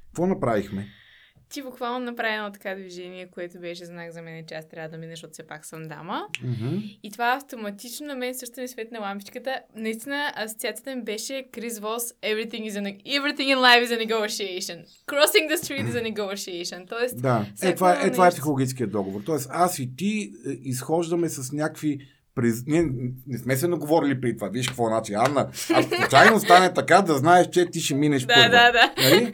Какво направихме? Ти буквално направи едно така движение, което беше знак за мен, че аз трябва да мина, защото все пак съм дама. Mm-hmm. И това автоматично на мен също ми светна лампичката. Наистина, асоциацията ми беше Крис Вос, everything, is a, everything in life is a negotiation. Crossing the street is a negotiation. Тоест, Да, е, това, е, това е психологическият договор. Тоест, аз и ти е, изхождаме с някакви. През... Ние не сме се наговорили при това. Виж какво значи, Анна. Ако случайно стане така, да знаеш, че ти ще минеш Да, първа. да, да. Нали?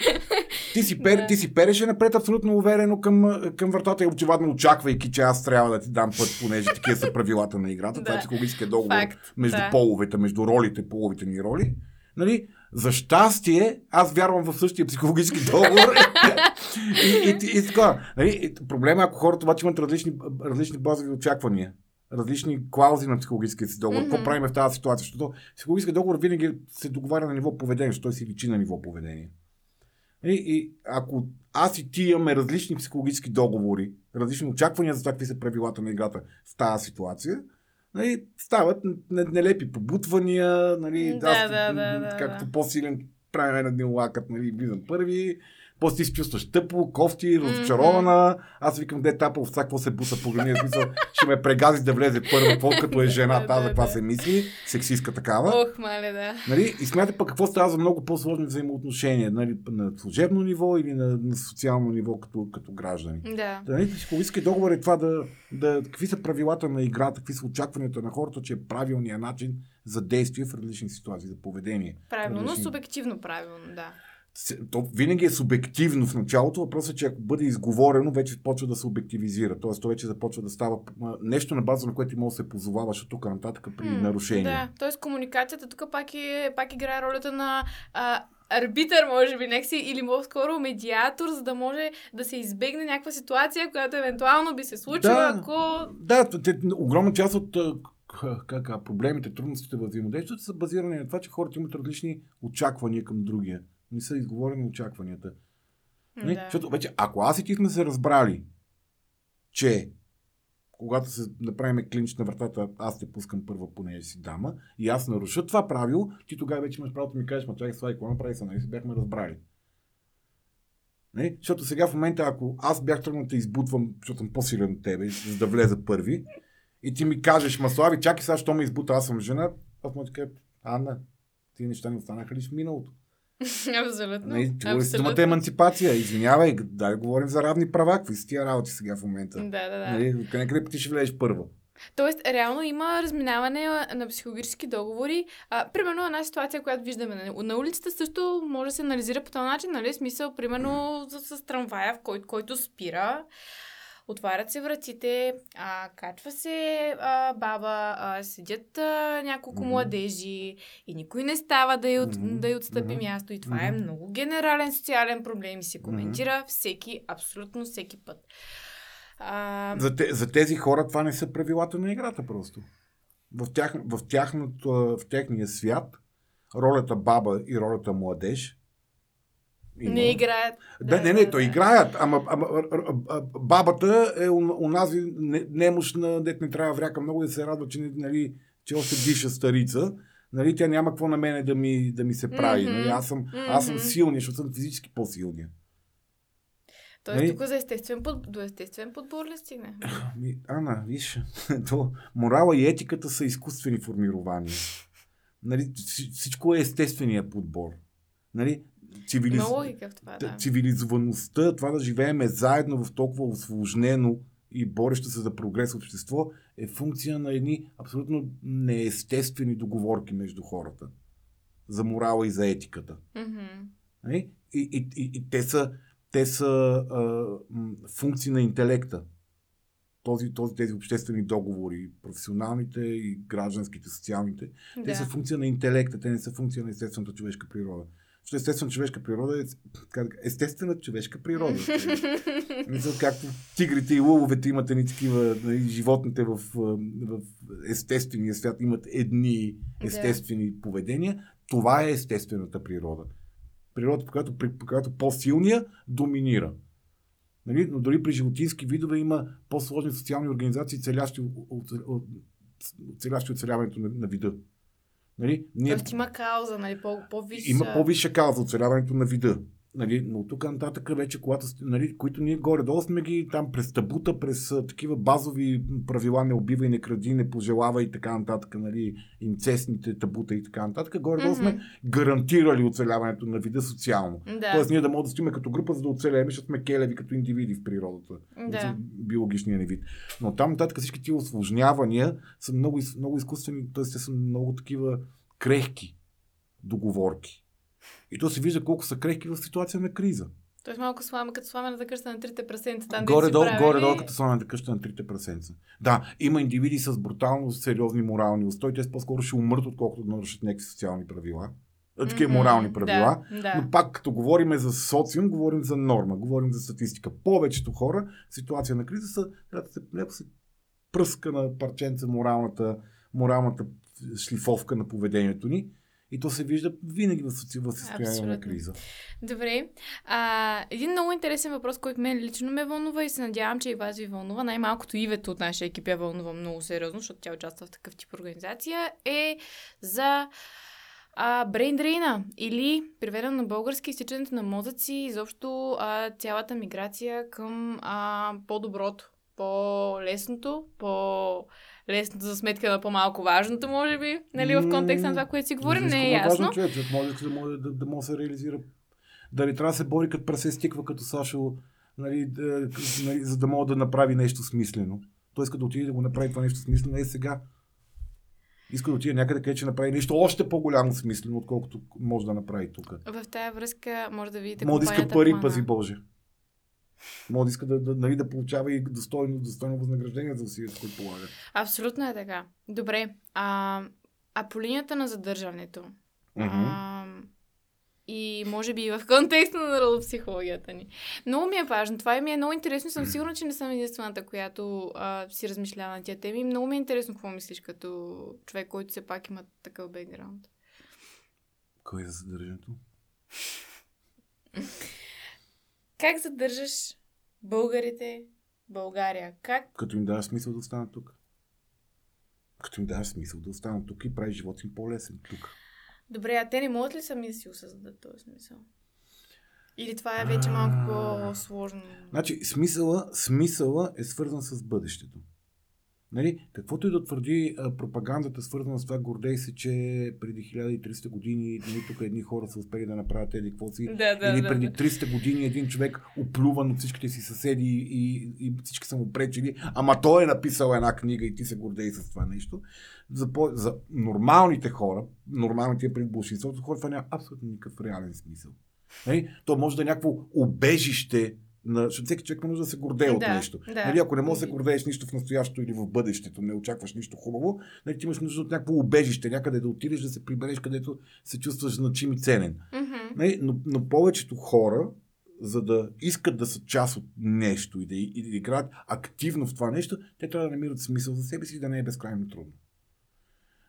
Ти, си пер, Да. ти си переше напред абсолютно уверено към, към вратата и очевидно очаквайки, че аз трябва да ти дам път, понеже такива са правилата на играта. Това е Да. психологическия договор Факт, между да. половете, между ролите, половите ни роли. Нали? За щастие, аз вярвам в същия психологически договор. и, и, и, и така. Нали? И Проблема е, ако хората обаче имат различни, различни базови очаквания, различни клаузи на психологическия си договор. Какво Мгм. правим в тази ситуация? Защото психологическия договор винаги се договаря на ниво поведение, защото той си личи на ниво поведение. И, и ако аз и ти имаме различни психологически договори, различни очаквания за това какви са правилата на играта в тази ситуация, нали, стават нелепи побутвания, нали, Да, аз, да, да, да, както да. по-силен правим на един лакът, нали, влизам първи, после ти се чувстваш тъпо, кофти, разочарована. Аз викам, де тапа овца, какво се буса по грани, смисъл, ще ме прегази да влезе първо, какво като е жена, тази да. се мисли, сексистка такава. Ох, мале, да. Нали? И смятай пък какво става за много по-сложни взаимоотношения, нали? на служебно ниво или на, на социално ниво като, като граждани. Да. Нали? Психологически договор е това да, да, какви са правилата на играта, какви са очакванията на хората, че е правилният начин за действие в различни ситуации, за поведение. Правилно, но Различни- субективно правилно, да. То винаги е субективно в началото. Въпросът е, че ако бъде изговорено, вече почва да се обективизира. Тоест, то вече започва да става нещо на база, на което ти може да се позоваваш от тук нататък при М, нарушения. Да, т.е. комуникацията тук пак, е, пак играе ролята на а, арбитър, може би, некси, или по-скоро медиатор, за да може да се избегне някаква ситуация, която евентуално би се случила, Да. ако... Да, те, огромна част от как, проблемите, трудностите във взаимодействието са базирани на това, че хората имат различни очаквания към другия. Не са изговорени очакванията. Да. Защото вече, ако аз и ти сме се разбрали, че когато се направим клинч на вратата, аз те пускам първа, понеже си дама, и аз наруша това правило, ти тогава вече имаш правото да ми кажеш, ма чакай, слай, какво направи са, нали се бяхме разбрали. Не? Защото сега в момента, ако аз бях тръгнал да те избутвам, защото съм по-силен от тебе, за да влеза първи, и ти ми кажеш, ма Слави, чакай сега, що ме избута, аз съм жена, аз му ти кажа, Анна, тия неща не останаха ли в миналото? Абсолютно. Не, чува ли си думата Абсолютно. емансипация? Извинявай, дай говорим за равни права. Какви са тия работи сега в момента? Да, да, да. Нали, къде, ти ще влезеш първа? Тоест, реално има разминаване на психологически договори. А, примерно, една ситуация, която виждаме на, на улицата, също може да се анализира по този начин, нали? Смисъл, примерно, с, с трамвая, в кой, който спира. Отварят се вратите, а, качва се а, баба, а, седят а, няколко Мгм. младежи и никой не става да й, от, Мгм. да й отстъпи Мгм. място. И това е Мгм. много генерален социален проблем и се коментира всеки, абсолютно всеки път. А, За, те, за тези хора това не са правилата на играта просто. В, тях, в, тяхното, в техния свят ролята баба и ролята младеж има. не играят. Да, не, не, то играят, ама, ама бабата е у- унази не- немощна, дет не трябва вряка много да се радва, че, нали, че още диша старица. Нали, тя няма какво на мене да ми, да ми се прави. Мгм. Нали, аз, съм, аз съм силния, защото съм физически по-силния. Тоест, Нали? тук за естествен под... до естествен подбор ли стигне? Ами, Ана, виж, то, морала и етиката са изкуствени формирования. Нали, вси- всичко е естествения подбор. Нали, цивилиз... Логика в това, да. цивилизоваността, това да живееме заедно в толкова осложнено и борещо се за прогрес общество, е функция на едни абсолютно неестествени договорки между хората. За морала и за етиката. Нали? И, и, и, и те са, те са а, функции на интелекта. Този, този, тези обществени договори, професионалните и гражданските, социалните, те са Да. функция на интелекта, те не са функция на естествената човешка природа. Защото естествена човешка природа е да естествена човешка природа. Мисля, както тигрите и лъвовете имат едни такива, нали, животните в, в естествения свят имат едни, естествени поведения. Това е естествената природа. Природата, по която, по която по-силния доминира. Нали? Но дори при животински видове има по-сложни социални организации, целящи, целящи оцеляването на, на вида. Нали? Ние... Тоест има кауза, нали? По, по-висша... Има по-висша кауза оцеляването на вида. Нали, но тук нататък вече, когато, нали, които ние горе-долу сме ги там през табута, през такива базови правила, не убива не кради, не пожелава и така нататък, нали, инцестните табута и така нататък, горе-долу mm-hmm. сме гарантирали оцеляването на вида социално. Да. Тоест ние да можем да стоим като група, за да оцелеем, защото сме келеви като индивиди в природата, да. биологичния ни вид. Но там нататък всички тия осложнявания са много, много изкуствени, т.е. те са много такива крехки договорки. И то се вижда колко са крехки в ситуация на криза. Тоест малко слама, като сламената къща на трите прасенца. Там горе-долу, правили... горе-долу като сламената къща на трите прасенца. Да, има индивиди с брутално сериозни морални устои. Те по-скоро ще умрат, отколкото да нарушат някакви социални правила. Такива mm-hmm, морални правила. Да, да. Но пак, като говорим за социум, говорим за норма, говорим за статистика. Повечето хора в ситуация на криза са, трябва да се, леко се пръска на парченца моралната, моралната шлифовка на поведението ни и то се вижда винаги в, състояние на криза. Добре. А, един много интересен въпрос, който мен лично ме вълнува и се надявам, че и вас ви вълнува. Най-малкото Ивето от нашия екип я вълнува много сериозно, защото тя участва в такъв тип организация, е за а, брейндрейна или приведено на български изтичането на мозъци, изобщо а, цялата миграция към а, по-доброто, по-лесното, по лесното за сметка на по-малко важното, може би, нали, в контекста на това, което си говорим, не е ясно. Важно, човек, може да, може, да, да може да се реализира. Дали трябва да се бори като прасе стиква като Сашо, нали, да, нали, за да може да направи нещо смислено. Той иска да отиде да го направи това нещо смислено е сега. Иска да отиде някъде, където ще направи нещо още по-голямо смислено, отколкото може да направи тук. В тая връзка може да видите. Може да иска пари, пази Боже. Може да иска да, да, нали, да получава и достойно, достойно възнаграждение за усилията, които полага. Абсолютно е така. Добре. А, а по линията на задържането. Mm-hmm. А, и може би и в контекста на народопсихологията ни. Много ми е важно. Това ми е много интересно. Съм сигурна, че не съм единствената, която а, си размишлява на тия теми. Много ми е интересно какво мислиш като човек, който все пак има такъв бекграунд. Кой е за задържането? Как задържаш българите България? Как? Като им дава смисъл да останат тук. Като им дава смисъл да останат тук и прави живота им по-лесен тук. Добре, а те не могат ли сами да си осъздадат този смисъл? Или това е вече малко по-сложно? Значи, смисъла, смисъла е свързан с бъдещето. Нали, каквото и да твърди а, пропагандата, свързана с това, гордей се, че преди 1300 години нали, тук едни хора са успели да направят еди какво си. Да, да, или да, преди да. 300 години един човек оплюван от всичките си съседи и, и всички са му пречили, ама той е написал една книга и ти се гордей с това нещо. За, по, за нормалните хора, нормалните пред большинството хора, това няма абсолютно никакъв реален смисъл. Нали? То може да е някакво обежище на, защото всеки човек може да се гордее от Да, нещо. да. Нали, ако не можеш да се гордееш нищо в настоящето или в бъдещето, не очакваш нищо хубаво, нали, ти имаш нужда от някакво убежище, някъде да отидеш да се прибереш, където се чувстваш значим и ценен. Мгм. Нали, но, но повечето хора, за да искат да са част от нещо и да, и да играят активно в това нещо, те трябва да намират смисъл за себе си и да не е безкрайно трудно.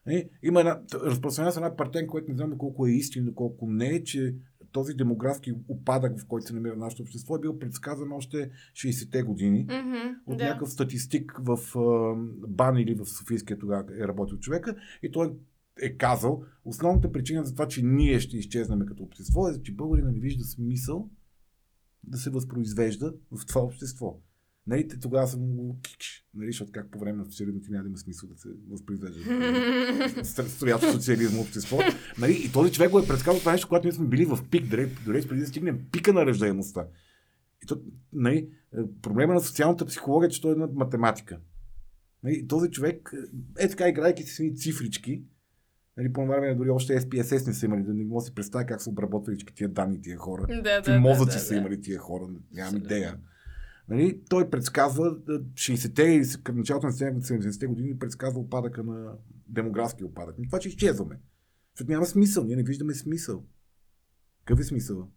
Нали, има една, разпространява се една партен, което не знам колко е истина, колко не е, че този демографски упадък, в който се намира нашето общество, е бил предсказан още 60-те години Мгм. от Да. някакъв статистик в Бан или в Софийския тогава е работил човека и той е казал, основната причина за това, че ние ще изчезнем като общество е, че българина не вижда смисъл да се възпроизвежда в това общество. Нали, тогава съм го кикш, нали, защото как по време на социализма ти няма да има смисъл да се възпроизвежда в стоят социализма общество. Нали, и този човек го е предсказал това нещо, когато ние сме били в пик, дори, дори преди да стигнем пика на ръждаемостта. И то, нали, е, проблема на социалната психология е, че той е една математика. Нали, този човек, е така, играйки си цифрички, нали, по време дори още SPSS не са имали, да не мога да си представя как са обработвали тия данни тия хора. Да, Какви да, мозъци да, са да. имали тия хора, нямам идея. Нали, той предсказва да, 60-те и към началото на 70-те години предсказва опадъка на демографски опадък. Това, че изчезваме. Защото няма смисъл. Ние не виждаме смисъл. Какъв е смисъл?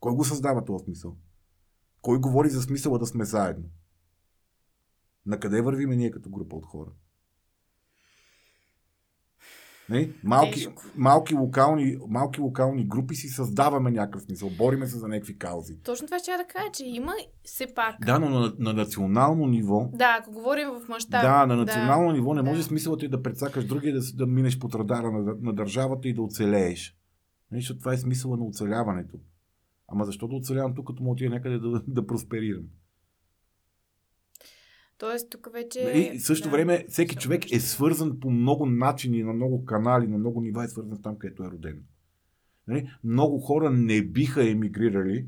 Кой го създава този смисъл? Кой говори за смисъла да сме заедно? На къде вървиме ние като група от хора? Не? Малки, Тежко. малки, локални, малки локални групи си създаваме някакъв смисъл. Бориме се за някакви каузи. Точно това ще я да кажа, че има все пак. Да, но на, на национално ниво. Да, ако говорим в мащаб. Да, на национално ниво не да. може смисълът ти да прецакаш другия, да, да минеш под радара на, на държавата и да оцелееш. Нали, Защото това е смисъла на оцеляването. Ама защо да оцелявам тук, като мога отида някъде да, да просперирам? Тоест, тук вече. И в същото да, време всеки човек е свързан по много начини, на много канали, на много нива е свързан там, където е роден. Нали? Много хора не биха емигрирали,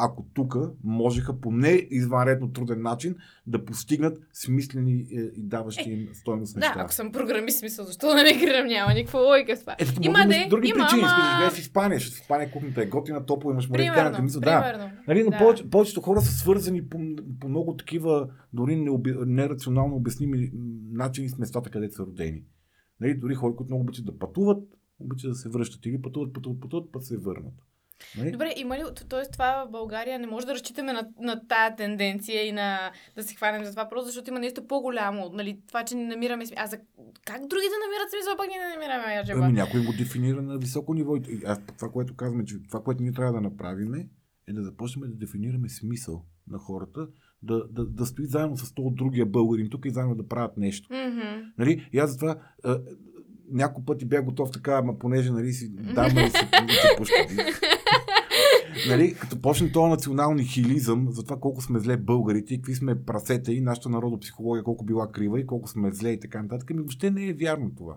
ако тук можеха по не извънредно труден начин да постигнат смислени е, и даващи им стойност Да, неща. ако съм програмист, смисъл, защо да не мигрирам? Няма никаква логика в това. Ето, Има де, други има, причини. Искаш да живееш в Испания, защото в Испания кухнята е готина, топло, имаш море и така Примерно, нататък. Мисля, да. Нали, но да. повече, повечето хора са свързани по, по много такива, дори необи, нерационално обясними начини с местата, където са родени. Нали, дори хора, които много обичат да пътуват, обичат да се връщат или пътуват, пътуват, пътуват, път се върнат. Нали? Добре, има ли, т.е. това в България не може да разчитаме на, на тая тенденция и на да се хванем за това, просто защото има нещо по-голямо. Нали, това, че не намираме смисъл. А за как други да намират смисъл, пък ние не намираме я Ами някой го дефинира на високо ниво. И аз това, което казваме, че това, което ние трябва да направим е да започнем да дефинираме смисъл на хората, да, да, да стои заедно с този другия българин тук и заедно да правят нещо. Mm-hmm. Нали? И аз затова няколко пъти бях готов така, ама понеже нали, си дама и се, се. Нали, като почне този национал нихилизъм за това колко сме зле българите и какви сме прасета и нашата народопсихология колко била крива и колко сме зле и така нататък, ми въобще не е вярно това.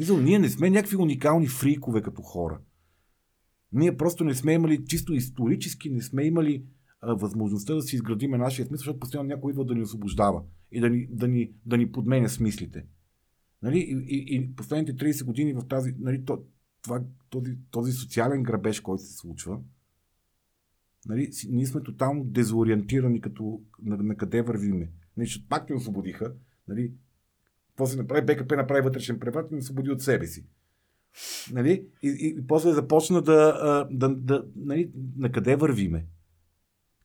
Мисъл, ние не сме някакви уникални фрикове като хора. Ние просто не сме имали, чисто исторически, не сме имали а, възможността да си изградиме нашия смисъл, защото постоянно някой идва да ни освобождава и да ни, да ни, да ни подменя смислите. Нали? И, и, и последните 30 години в тази, нали, то, това, този, този социален грабеж, който се случва, нали, ние сме тотално дезориентирани като на, на къде вървиме. Нали, защото пак ни освободиха. Нали, какво се направи? БКП направи вътрешен преврат и ни освободи от себе си. Нали? И, и, и после започна да, да, да нали, на къде вървиме?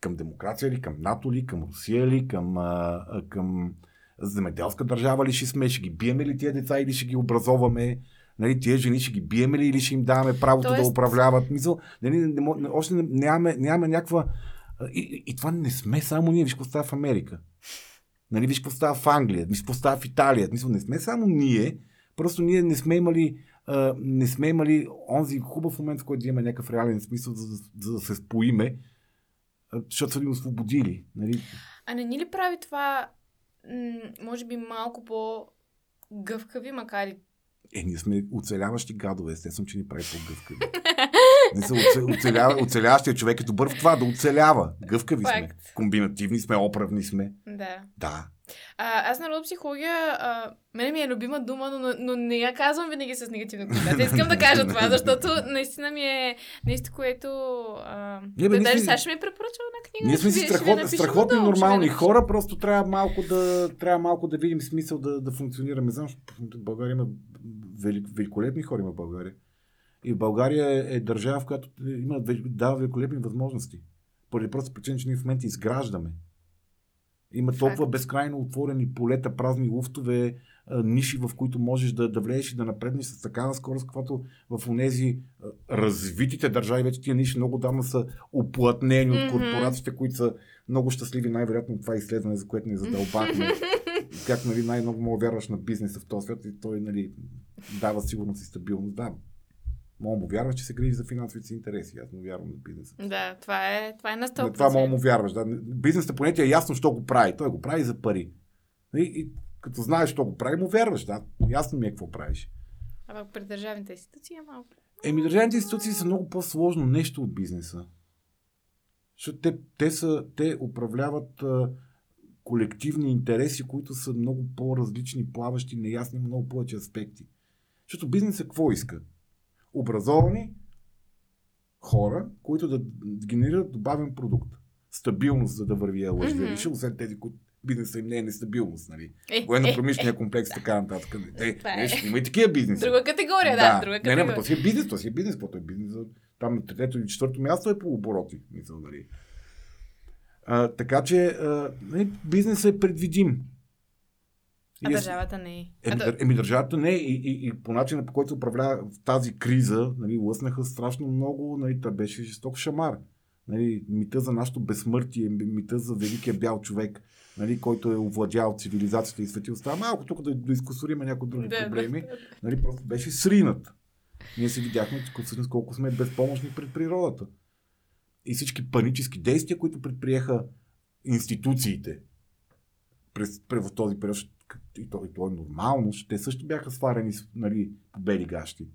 Към демокрация ли, към НАТО ли, към Русия ли, към, а, към земеделска държава ли ще сме, ще ги биеме ли тия деца или ще ги образоваме, нали, тия жени ще ги биеме ли или ще им даваме правото Тоест- да управляват. Мисъл, нали, не, мо- още не- нямаме, нямаме някаква... И, и, това не сме само ние, виж какво става в Америка. Нали, виж какво става в Англия, виж какво става в Италия. Мисъл, не сме само ние, просто ние не сме имали а, не сме имали онзи хубав момент, в който да имаме някакъв реален смисъл, за, да- за да се споиме, защото са ни освободили. Нали? А не ни ли прави това, м- може би малко по-гъвкави, макар и Е, ние сме оцеляващи гадове, естествено, че ни прави по-гъвкави. Не са оце, оцелява, оцеляващия човек е добър в това да оцелява. Гъвкави сме. Факт. Комбинативни сме, оправни сме. да. Да. А, аз народопсихология, а, мене ми е любима дума, но, но не я казвам винаги с негативна конотация. Искам да кажа това, защото наистина ми е нещо, което... А, Не, бе, да, даже сме- сега ще ми е препоръчал една книга. Ние сме си страхот, страхотни нормални хора, просто трябва малко да, трябва малко да видим смисъл да, да функционираме. Знам, че в България има велик, великолепни хора има в България. И България е, е държава, в която има, дава великолепни възможности. Поради просто причина, че ние в момента изграждаме. Има толкова безкрайно отворени полета, празни луфтове, а, ниши, в които можеш да, да влезеш и да напреднеш с такава скорост, каквато в тези развитите държави вече тия ниши много давно са оплътнени от корпорациите, които са много щастливи, най-вероятно това изследване, за което ни задълбахме. как нали, най-много мога вярваш на бизнеса в този свят и той нали, дава сигурност и стабилност. Да, мога му вярваш, че се грижи за финансовите си интереси. Аз му вярвам на бизнеса. Да, това е, това е на На 100%. това мога му вярваш. Да. Бизнесът поне ти е ясно, що го прави. Той го прави за пари. И, и като знаеш, що го прави, му вярваш. Да. Ясно ми е какво правиш. А пък при държавните институции е малко. Еми, държавните институции са много по-сложно нещо от бизнеса. Защото те, те, са, те управляват а, колективни интереси, които са много по-различни, плаващи, неясни, много повече аспекти. Защото бизнесът какво иска? Образовани хора, които да генерират добавен продукт. Стабилност, за да върви е. Мгм. Mm-hmm. освен тези, които бизнесът им не е нестабилност. Нали? Е, Военно-промишления комплекс, така нататък. Това е. е. Има и такива бизнеси. Друга категория, да, друга Не, категория. не, но то си е бизнес, то си е бизнес, каквото е бизнес. Там на трето и четвърто място е по обороти. Мисъл, нали. А, така че а, нали, бизнесът е предвидим. А И е- държавата не е. Еми, А, еми държавата не и, и, и по начина по който управлява в тази криза, нали, лъснаха страшно много, нали, та беше жесток шамар. Нали, мита за нашето безсмъртие, мита за великия бял човек, нали, който е овладял цивилизацията и светилостта. Малко тук да, да изкусориме някои други да, проблеми. да. Нали, просто беше сринат. Ние се видяхме всъщност колко сме безпомощни пред природата. И всички панически действия, които предприеха институциите през, през този период, и то, и то е нормално, те също бяха сварени с, нали, по бели гащи.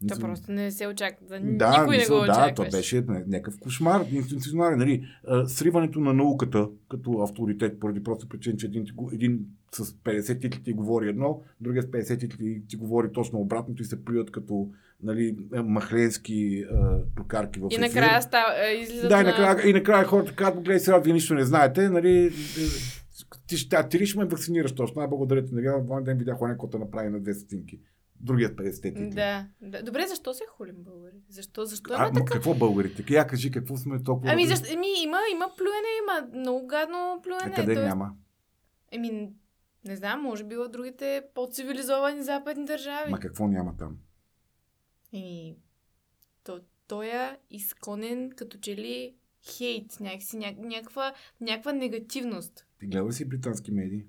То Мисля, просто не се очаква. Да, да, никой не го да, очакваш. това беше ня- някакъв кошмар, институционален. Нали, сриването на науката като авторитет, поради просто причина, че един, един с 50 титли ти говори едно, другия с 50 титли ти говори точно обратното и се плюят като нали, махленски а, прокарки в И накрая става, е, излизат Да, и на... накрая, и накрая хората казват, гледай сега, вие нищо не знаете, нали, е, ти, ще, ти ли ще ме вакцинираш точно? Най благодаря ти, нали, в ден видях оня, който направи на две стотинки. Другият 50 титли. Да, да. Добре, защо се хулим българи? Защо? Защо А, има ма, така? какво българите? Я кажи какво сме толкова... Ами, защо? Еми, има, има плюене, има много гадно плюене. А къде тоест- няма? Еми, не знам, може би в другите по-цивилизовани западни държави. Ма какво няма там? Еми, то, той е изконен като че ли хейт, някакси, ня, някаква, някаква негативност. Ти гледа си британски медии?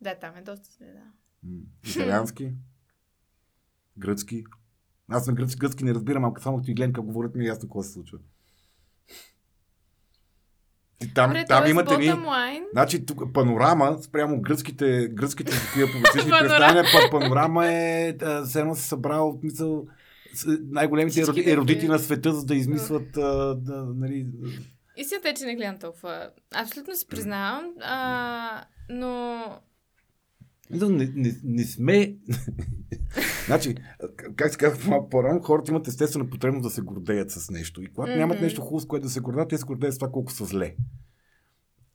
Да, там е доста зле, да. М, Италиански? Гръцки? Аз на гръцки, гръцки не разбирам, ако само ти гледам как говорят ми е ясно какво се случва. Там, Добре, там имате ни... Значи тук панорама, спрямо гръцките, гръцките такива публицистични Панорама. представяния, па, панорама е, все едно се събрал мисъл с- най-големите еродити на света, за да измислят а, да, нали, Истината е, че не гледам толкова. Абсолютно си признавам, а, но Не, не, не сме. значи, как се малко по-рано, хората имат естествена потребност да се гордеят с нещо. И когато нямат Мгм. нещо хубаво, с което да се гордеят, те се гордеят с това колко са зле.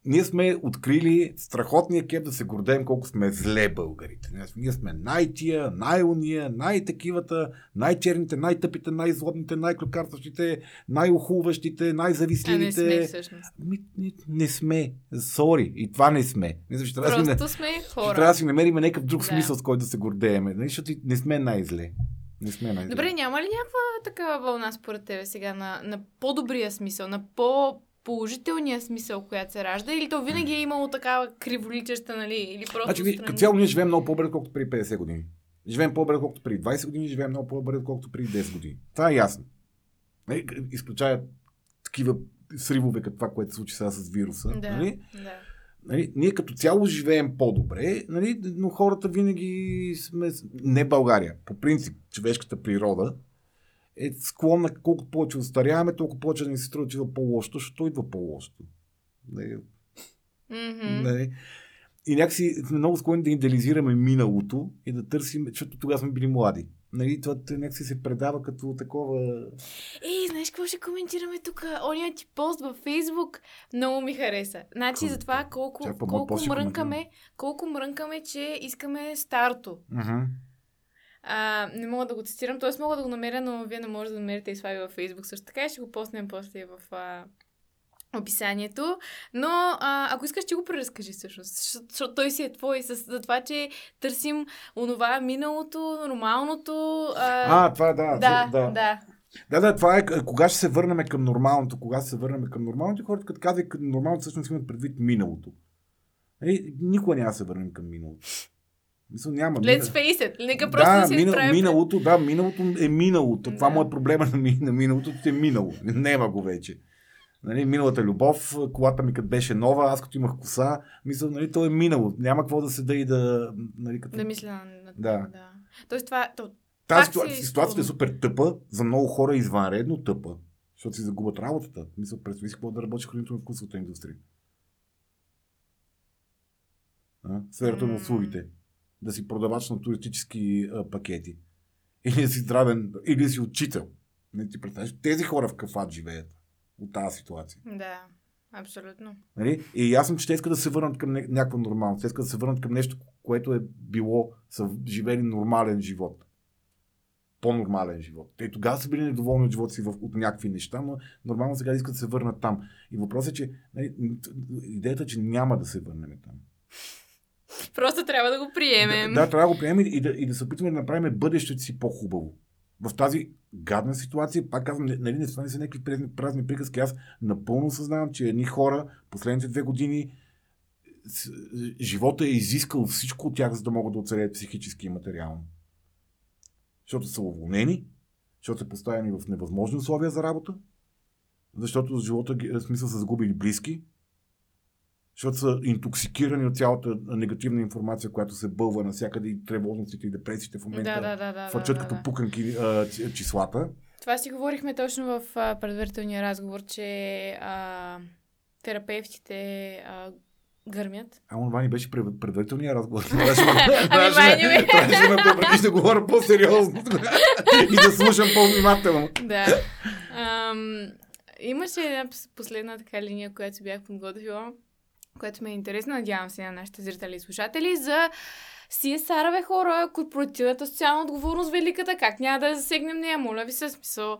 Ние сме открили страхотния кеп да се гордеем колко сме зле българите. Ние сме- сме най-тия, най-уния, най-такивата, най-черните, най-тъпите, най-злобните, най-клюкарстващите, най-охулващите, а не най-завистливите. сме всъщност. Ми, не, не сме. Сори. И това не сме. Трябва да сме- Просто сме ще хора. трябва да си намерим някакъв друг Да. смисъл, с който да се гордееме. Нали? Защото не сме най-зле. Не сме най-зле. Добре, няма ли някаква такава вълна според тебе сега на, на по-добрия смисъл, на по-положителния смисъл, която се ражда? Или то винаги е имало такава криволичеща, нали? Или просто Значи, като цяло ние живеем много по-добре, колкото преди 50 години. Живеем по-добре, колкото преди 20 години, живеем много по-добре, колкото преди 10 години. Това е ясно. Нали? Изключая такива сривове, като това, което се случи сега с вируса. Да, Нали? да. Нали, ние като цяло живеем по-добре, нали, но хората винаги сме... Не България. По принцип, човешката природа е склонна, колкото повече остаряваме, толкова повече да ни се струва, че идва по-лошото, защото идва по-лошото. Нали, нали. И някакси сме много склонни да идеализираме миналото и да търсим, защото тогава сме били млади. Нали, това някакси се предава като такова... Ей, знаеш какво ще коментираме тук? Ония ти пост във Фейсбук много ми хареса. Значи за това колко, Чакай, па, мой колко мрънкаме, колко мрънкаме, че искаме старто. Uh-huh. А, не мога да го цитирам, т.е. мога да го намеря, но вие не можете да намерите и слави във Фейсбук също така и ще го постнем после в а, описанието. Но а, ако искаш, ти го преразкажи всъщност, защото, той си е твой, с, за това, че търсим онова миналото, нормалното. А, А, това да. да, да. да. Да, да, това е кога ще се върнем към нормалното, кога ще се върнем към нормалното, хората като казват към нормалното, всъщност имат предвид миналото. Е, никога няма да се върнем към миналото. Мисъл, няма. Let's face it. Нека просто да, да, се мина, изправим. миналото, да, миналото е миналото. Това Да. му е проблема на, ми- на миналото, е минало. Нема го вече. Нали, миналата любов, колата ми като беше нова, аз като имах коса, мисля, нали, то е минало. Няма какво да седа и да... Нали, като... Да мисля на, на Да. да. Тоест това, то, Тази пак си е ситуация, ситуацията е супер тъпа, за много хора е извънредно тъпа, защото си загубят работата. Мисля, представи си какво да работиш в хранително-вкусовата индустрия. А? Сферата на М. услугите. Да си продавач на туристически а, пакети. Или си здравен, или си учител. Не ти представяш, тези хора в кафат живеят от тази ситуация. да, абсолютно. Нали? И ясно, че те искат да се върнат към ня- някаква нормалност. Те искат да се върнат към нещо, което е било, са живели нормален живот. По-нормален живот. Те тогава са били недоволни от живота си в, от някакви неща, но нормално сега искат да се върнат там. И въпросът е, че нали, идеята е, че няма да се върнем там. Просто трябва да го приемем. Да, да трябва да го приемем и да, и да се опитваме да направим бъдещето си по-хубаво. В тази гадна ситуация, пак казвам, нали, не, не са някакви празни, приказки. Аз напълно съзнавам, че едни хора последните две години живота е изискал всичко от тях, за да могат да оцелеят психически и материално. Защото са уволнени, защото са поставени в невъзможни условия за работа, защото живота, в смисъл са загубили близки, защото са интоксикирани от цялата негативна информация, която се бълва навсякъде и тревожностите и депресиите в момента Да, да, да, фърчат да, като да. пуканки а, числата. Това си говорихме точно в а, предварителния разговор, че а, терапевтите а, гърмят. А това ни беше пред- предварителния разговор. Трябваше ме- Ами, трябваше май ме- трябваше да говоря по-сериозно и да слушам по-внимателно. Да. Имаше една пос- последна така линия, която си бях подготвила, която ме е интересна, надявам се на нашите зрители и слушатели, за CSR, бе хора, корпоративната социална отговорност, великата, как няма да засегнем нея, моля ви се, смисъл.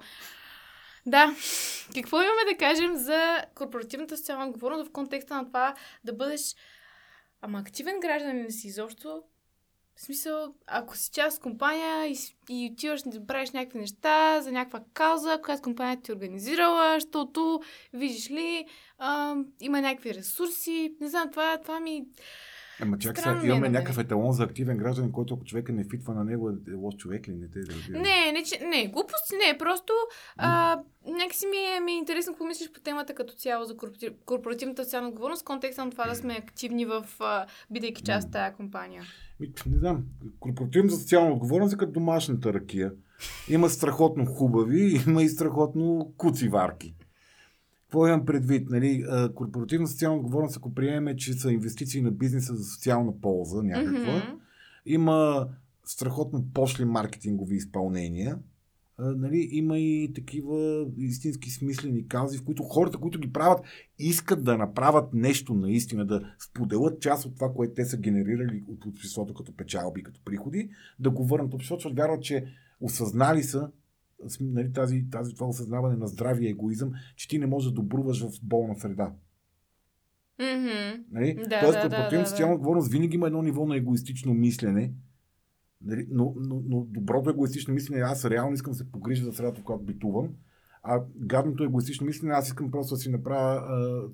Да, какво имаме да кажем за корпоративната социална отговорност в контекста на това да бъдеш ама активен гражданин си изобщо, в смисъл, ако си част компания и, и отиваш да правиш някакви неща за някаква кауза, която компанията ти е организирала, защото, видиш ли, а, има някакви ресурси. Не знам, това, това ми... Ама чак сега е имаме на мен. някакъв еталон за активен гражданин, който ако човека не фитва на него е лош човек ли? Не те да. Не, не, че- не, глупости не, просто а, някакси ми е, ми е интересно какво мислиш по темата като цяло за корпоратив, корпоративната социална отговорност, в контекста на това да сме активни в, а, бидейки част от тази компания. Ми, не знам. Корпоративната социална отговорност е като домашната ракия. Има страхотно хубави, има и страхотно куци варки. Какво имам предвид? Нали? Корпоративна социална отговорност, ако приемем, че са инвестиции на бизнеса за социална полза някаква, Мгм. има страхотно пошли маркетингови изпълнения. Нали, има и такива истински смислени каузи, в които хората, които ги правят, искат да направят нещо наистина, да споделят част от това, което те са генерирали от обществото като печалби, като приходи, да го върнат обществото, защото вярват, че осъзнали са нали, тази, тази, това осъзнаване на здравия егоизъм, че ти не можеш да добруваш в болна среда. Мгм. Нали? Да, Тоест, да, да, да, социална отговорност винаги има едно ниво на егоистично мислене. Нали? Но, но, но доброто егоистично мислене аз реално искам да се погрижа за средата, в която битувам. А гадното егоистично мислене, аз искам просто да си направя а,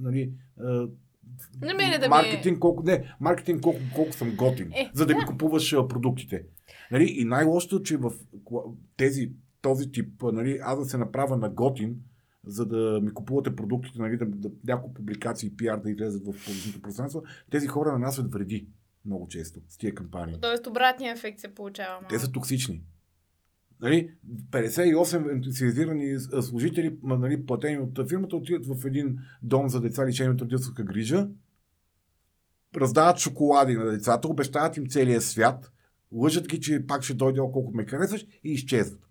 нали, а, На мене да ми е- маркетинг, колко, не, маркетинг колко, колко съм готин, Е, за да ми да. купуваш а, продуктите. Нали? И най-лошото, че в тези, този тип, нали, аз да се направя на готин, за да ми купувате продуктите, нали, да, да, няколко публикации и пиар да излезат в публичното пространство, тези хора нанасят вреди много често с тия кампании. Тоест обратния ефект се получава. Те малко. са токсични. Нали, 58 ентусиазирани служители, нали, платени от фирмата, отиват в един дом за деца лишени от родителска грижа, раздават шоколади на децата, обещават им целия свят, лъжат ги, че пак ще дойде, колко ме харесваш и изчезват.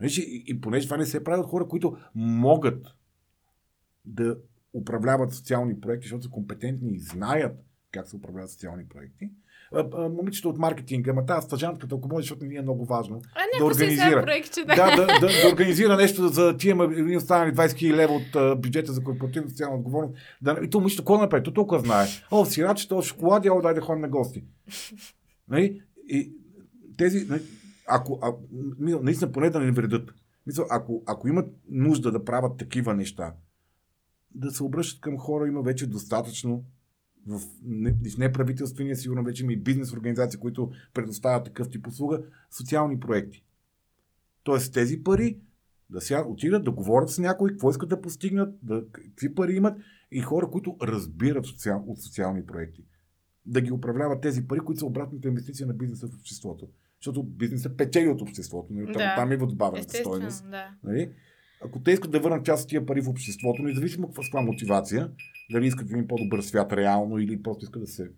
Виж, и, и понеже това не се прави от хора, които могат да управляват социални проекти, защото са компетентни и знаят как се управляват социални проекти. А, а, момичето от маркетинга, ама тази стажантката, ако може, защото ни е много важно, А не, да да организира. проект, че да, да, да, да организира нещо за тия ни останали 20 000 лева от а, бюджета за корпоративна социална отговорност. Да, и то момичето какво да направи? То толкова знае. О, сираче, то шоколади, о, дай да ходим на гости. Нали? И тези, нали, ако, а, наистина поне да не вредят. Мисля, ако, ако имат нужда да правят такива неща, да се обръщат към хора, има вече достатъчно в, не, в неправителствения, сигурно вече има и бизнес организации, които предоставят такъв тип услуга, социални проекти. Тоест тези пари да сега отидат да говорят с някой, какво искат да постигнат, да, какви пари имат и хора, които разбират социал, от социални проекти. Да ги управляват тези пари, които са обратната инвестиция на бизнеса в обществото. Защото бизнесът печели от обществото. Нали? Там, Да. там идва добавената стойност. да. Нали? Ако те искат да върнат част от тия пари в обществото, независимо каква каква мотивация, дали искат един по-добър свят реално или просто искат да се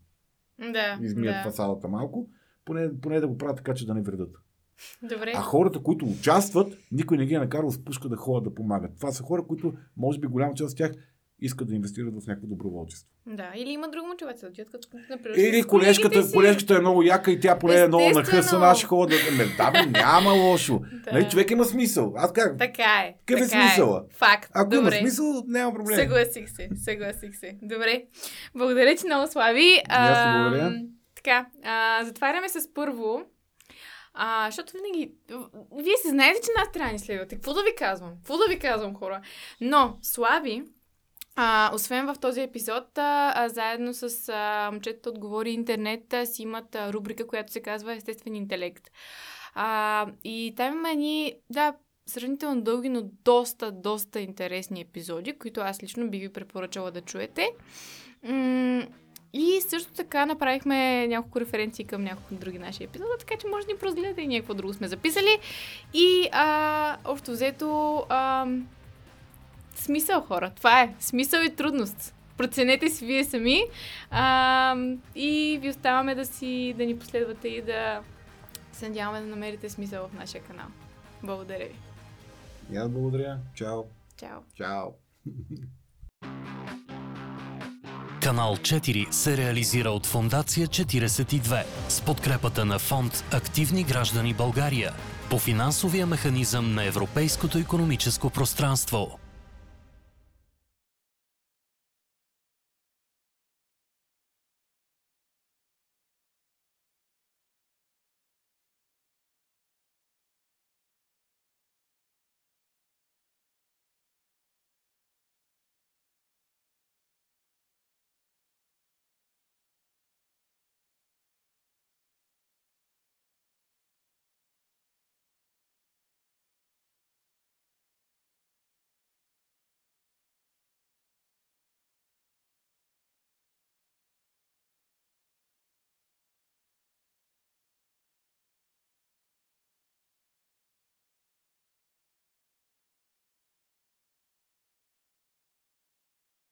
Да, измият да. фасадата малко, поне, поне да го правят така, че да не вредат. Добре. А хората, които участват, никой не ги е накарал с пушка да ходят да помагат. Това са хора, които, може би голяма част от тях искат да инвестират в някакво доброволчество. Да, или има друга мотивация да отидат като, например, Или колежката, си. колежката е много яка и тя поне е много нахъсана, аз ще ходя да... Ме, да, бе, няма лошо. Да. Нали, човек има смисъл. Аз как? Така е. Какъв е така смисъла? Факт. Ако Добре. има смисъл, няма проблем. Съгласих се, съгласих се. Добре. Благодаря ти много, Слави. благодаря. Ам, Така, а, затваряме с първо. А, защото винаги... Вие се знаете, че нас трябва да ни следвате. Какво да ви казвам? Какво да ви казвам, хора? Но, Слави, а, освен в този епизод, а, а, заедно с а, момчетата отговори интернет, а, си имат а, рубрика, която се казва Естествен интелект. А, и там има едни, да, сравнително дълги, но доста, доста интересни епизоди, които аз лично би ви препоръчала да чуете. М- и също така направихме няколко референции към няколко други наши епизода, така че може да ни прозгледате и някакво друго сме записали. И а, общо взето а, смисъл хора. Това е. Смисъл и трудност. Проценете си вие сами. А, и ви оставаме да, си, да ни последвате и да се надяваме да намерите смисъл в нашия канал. Благодаря ви. И аз благодаря. Чао. Чао! Чао. Канал 4 се реализира от Фондация 42 с подкрепата на фонд Активни граждани България по финансовия механизъм на Европейското економическо пространство.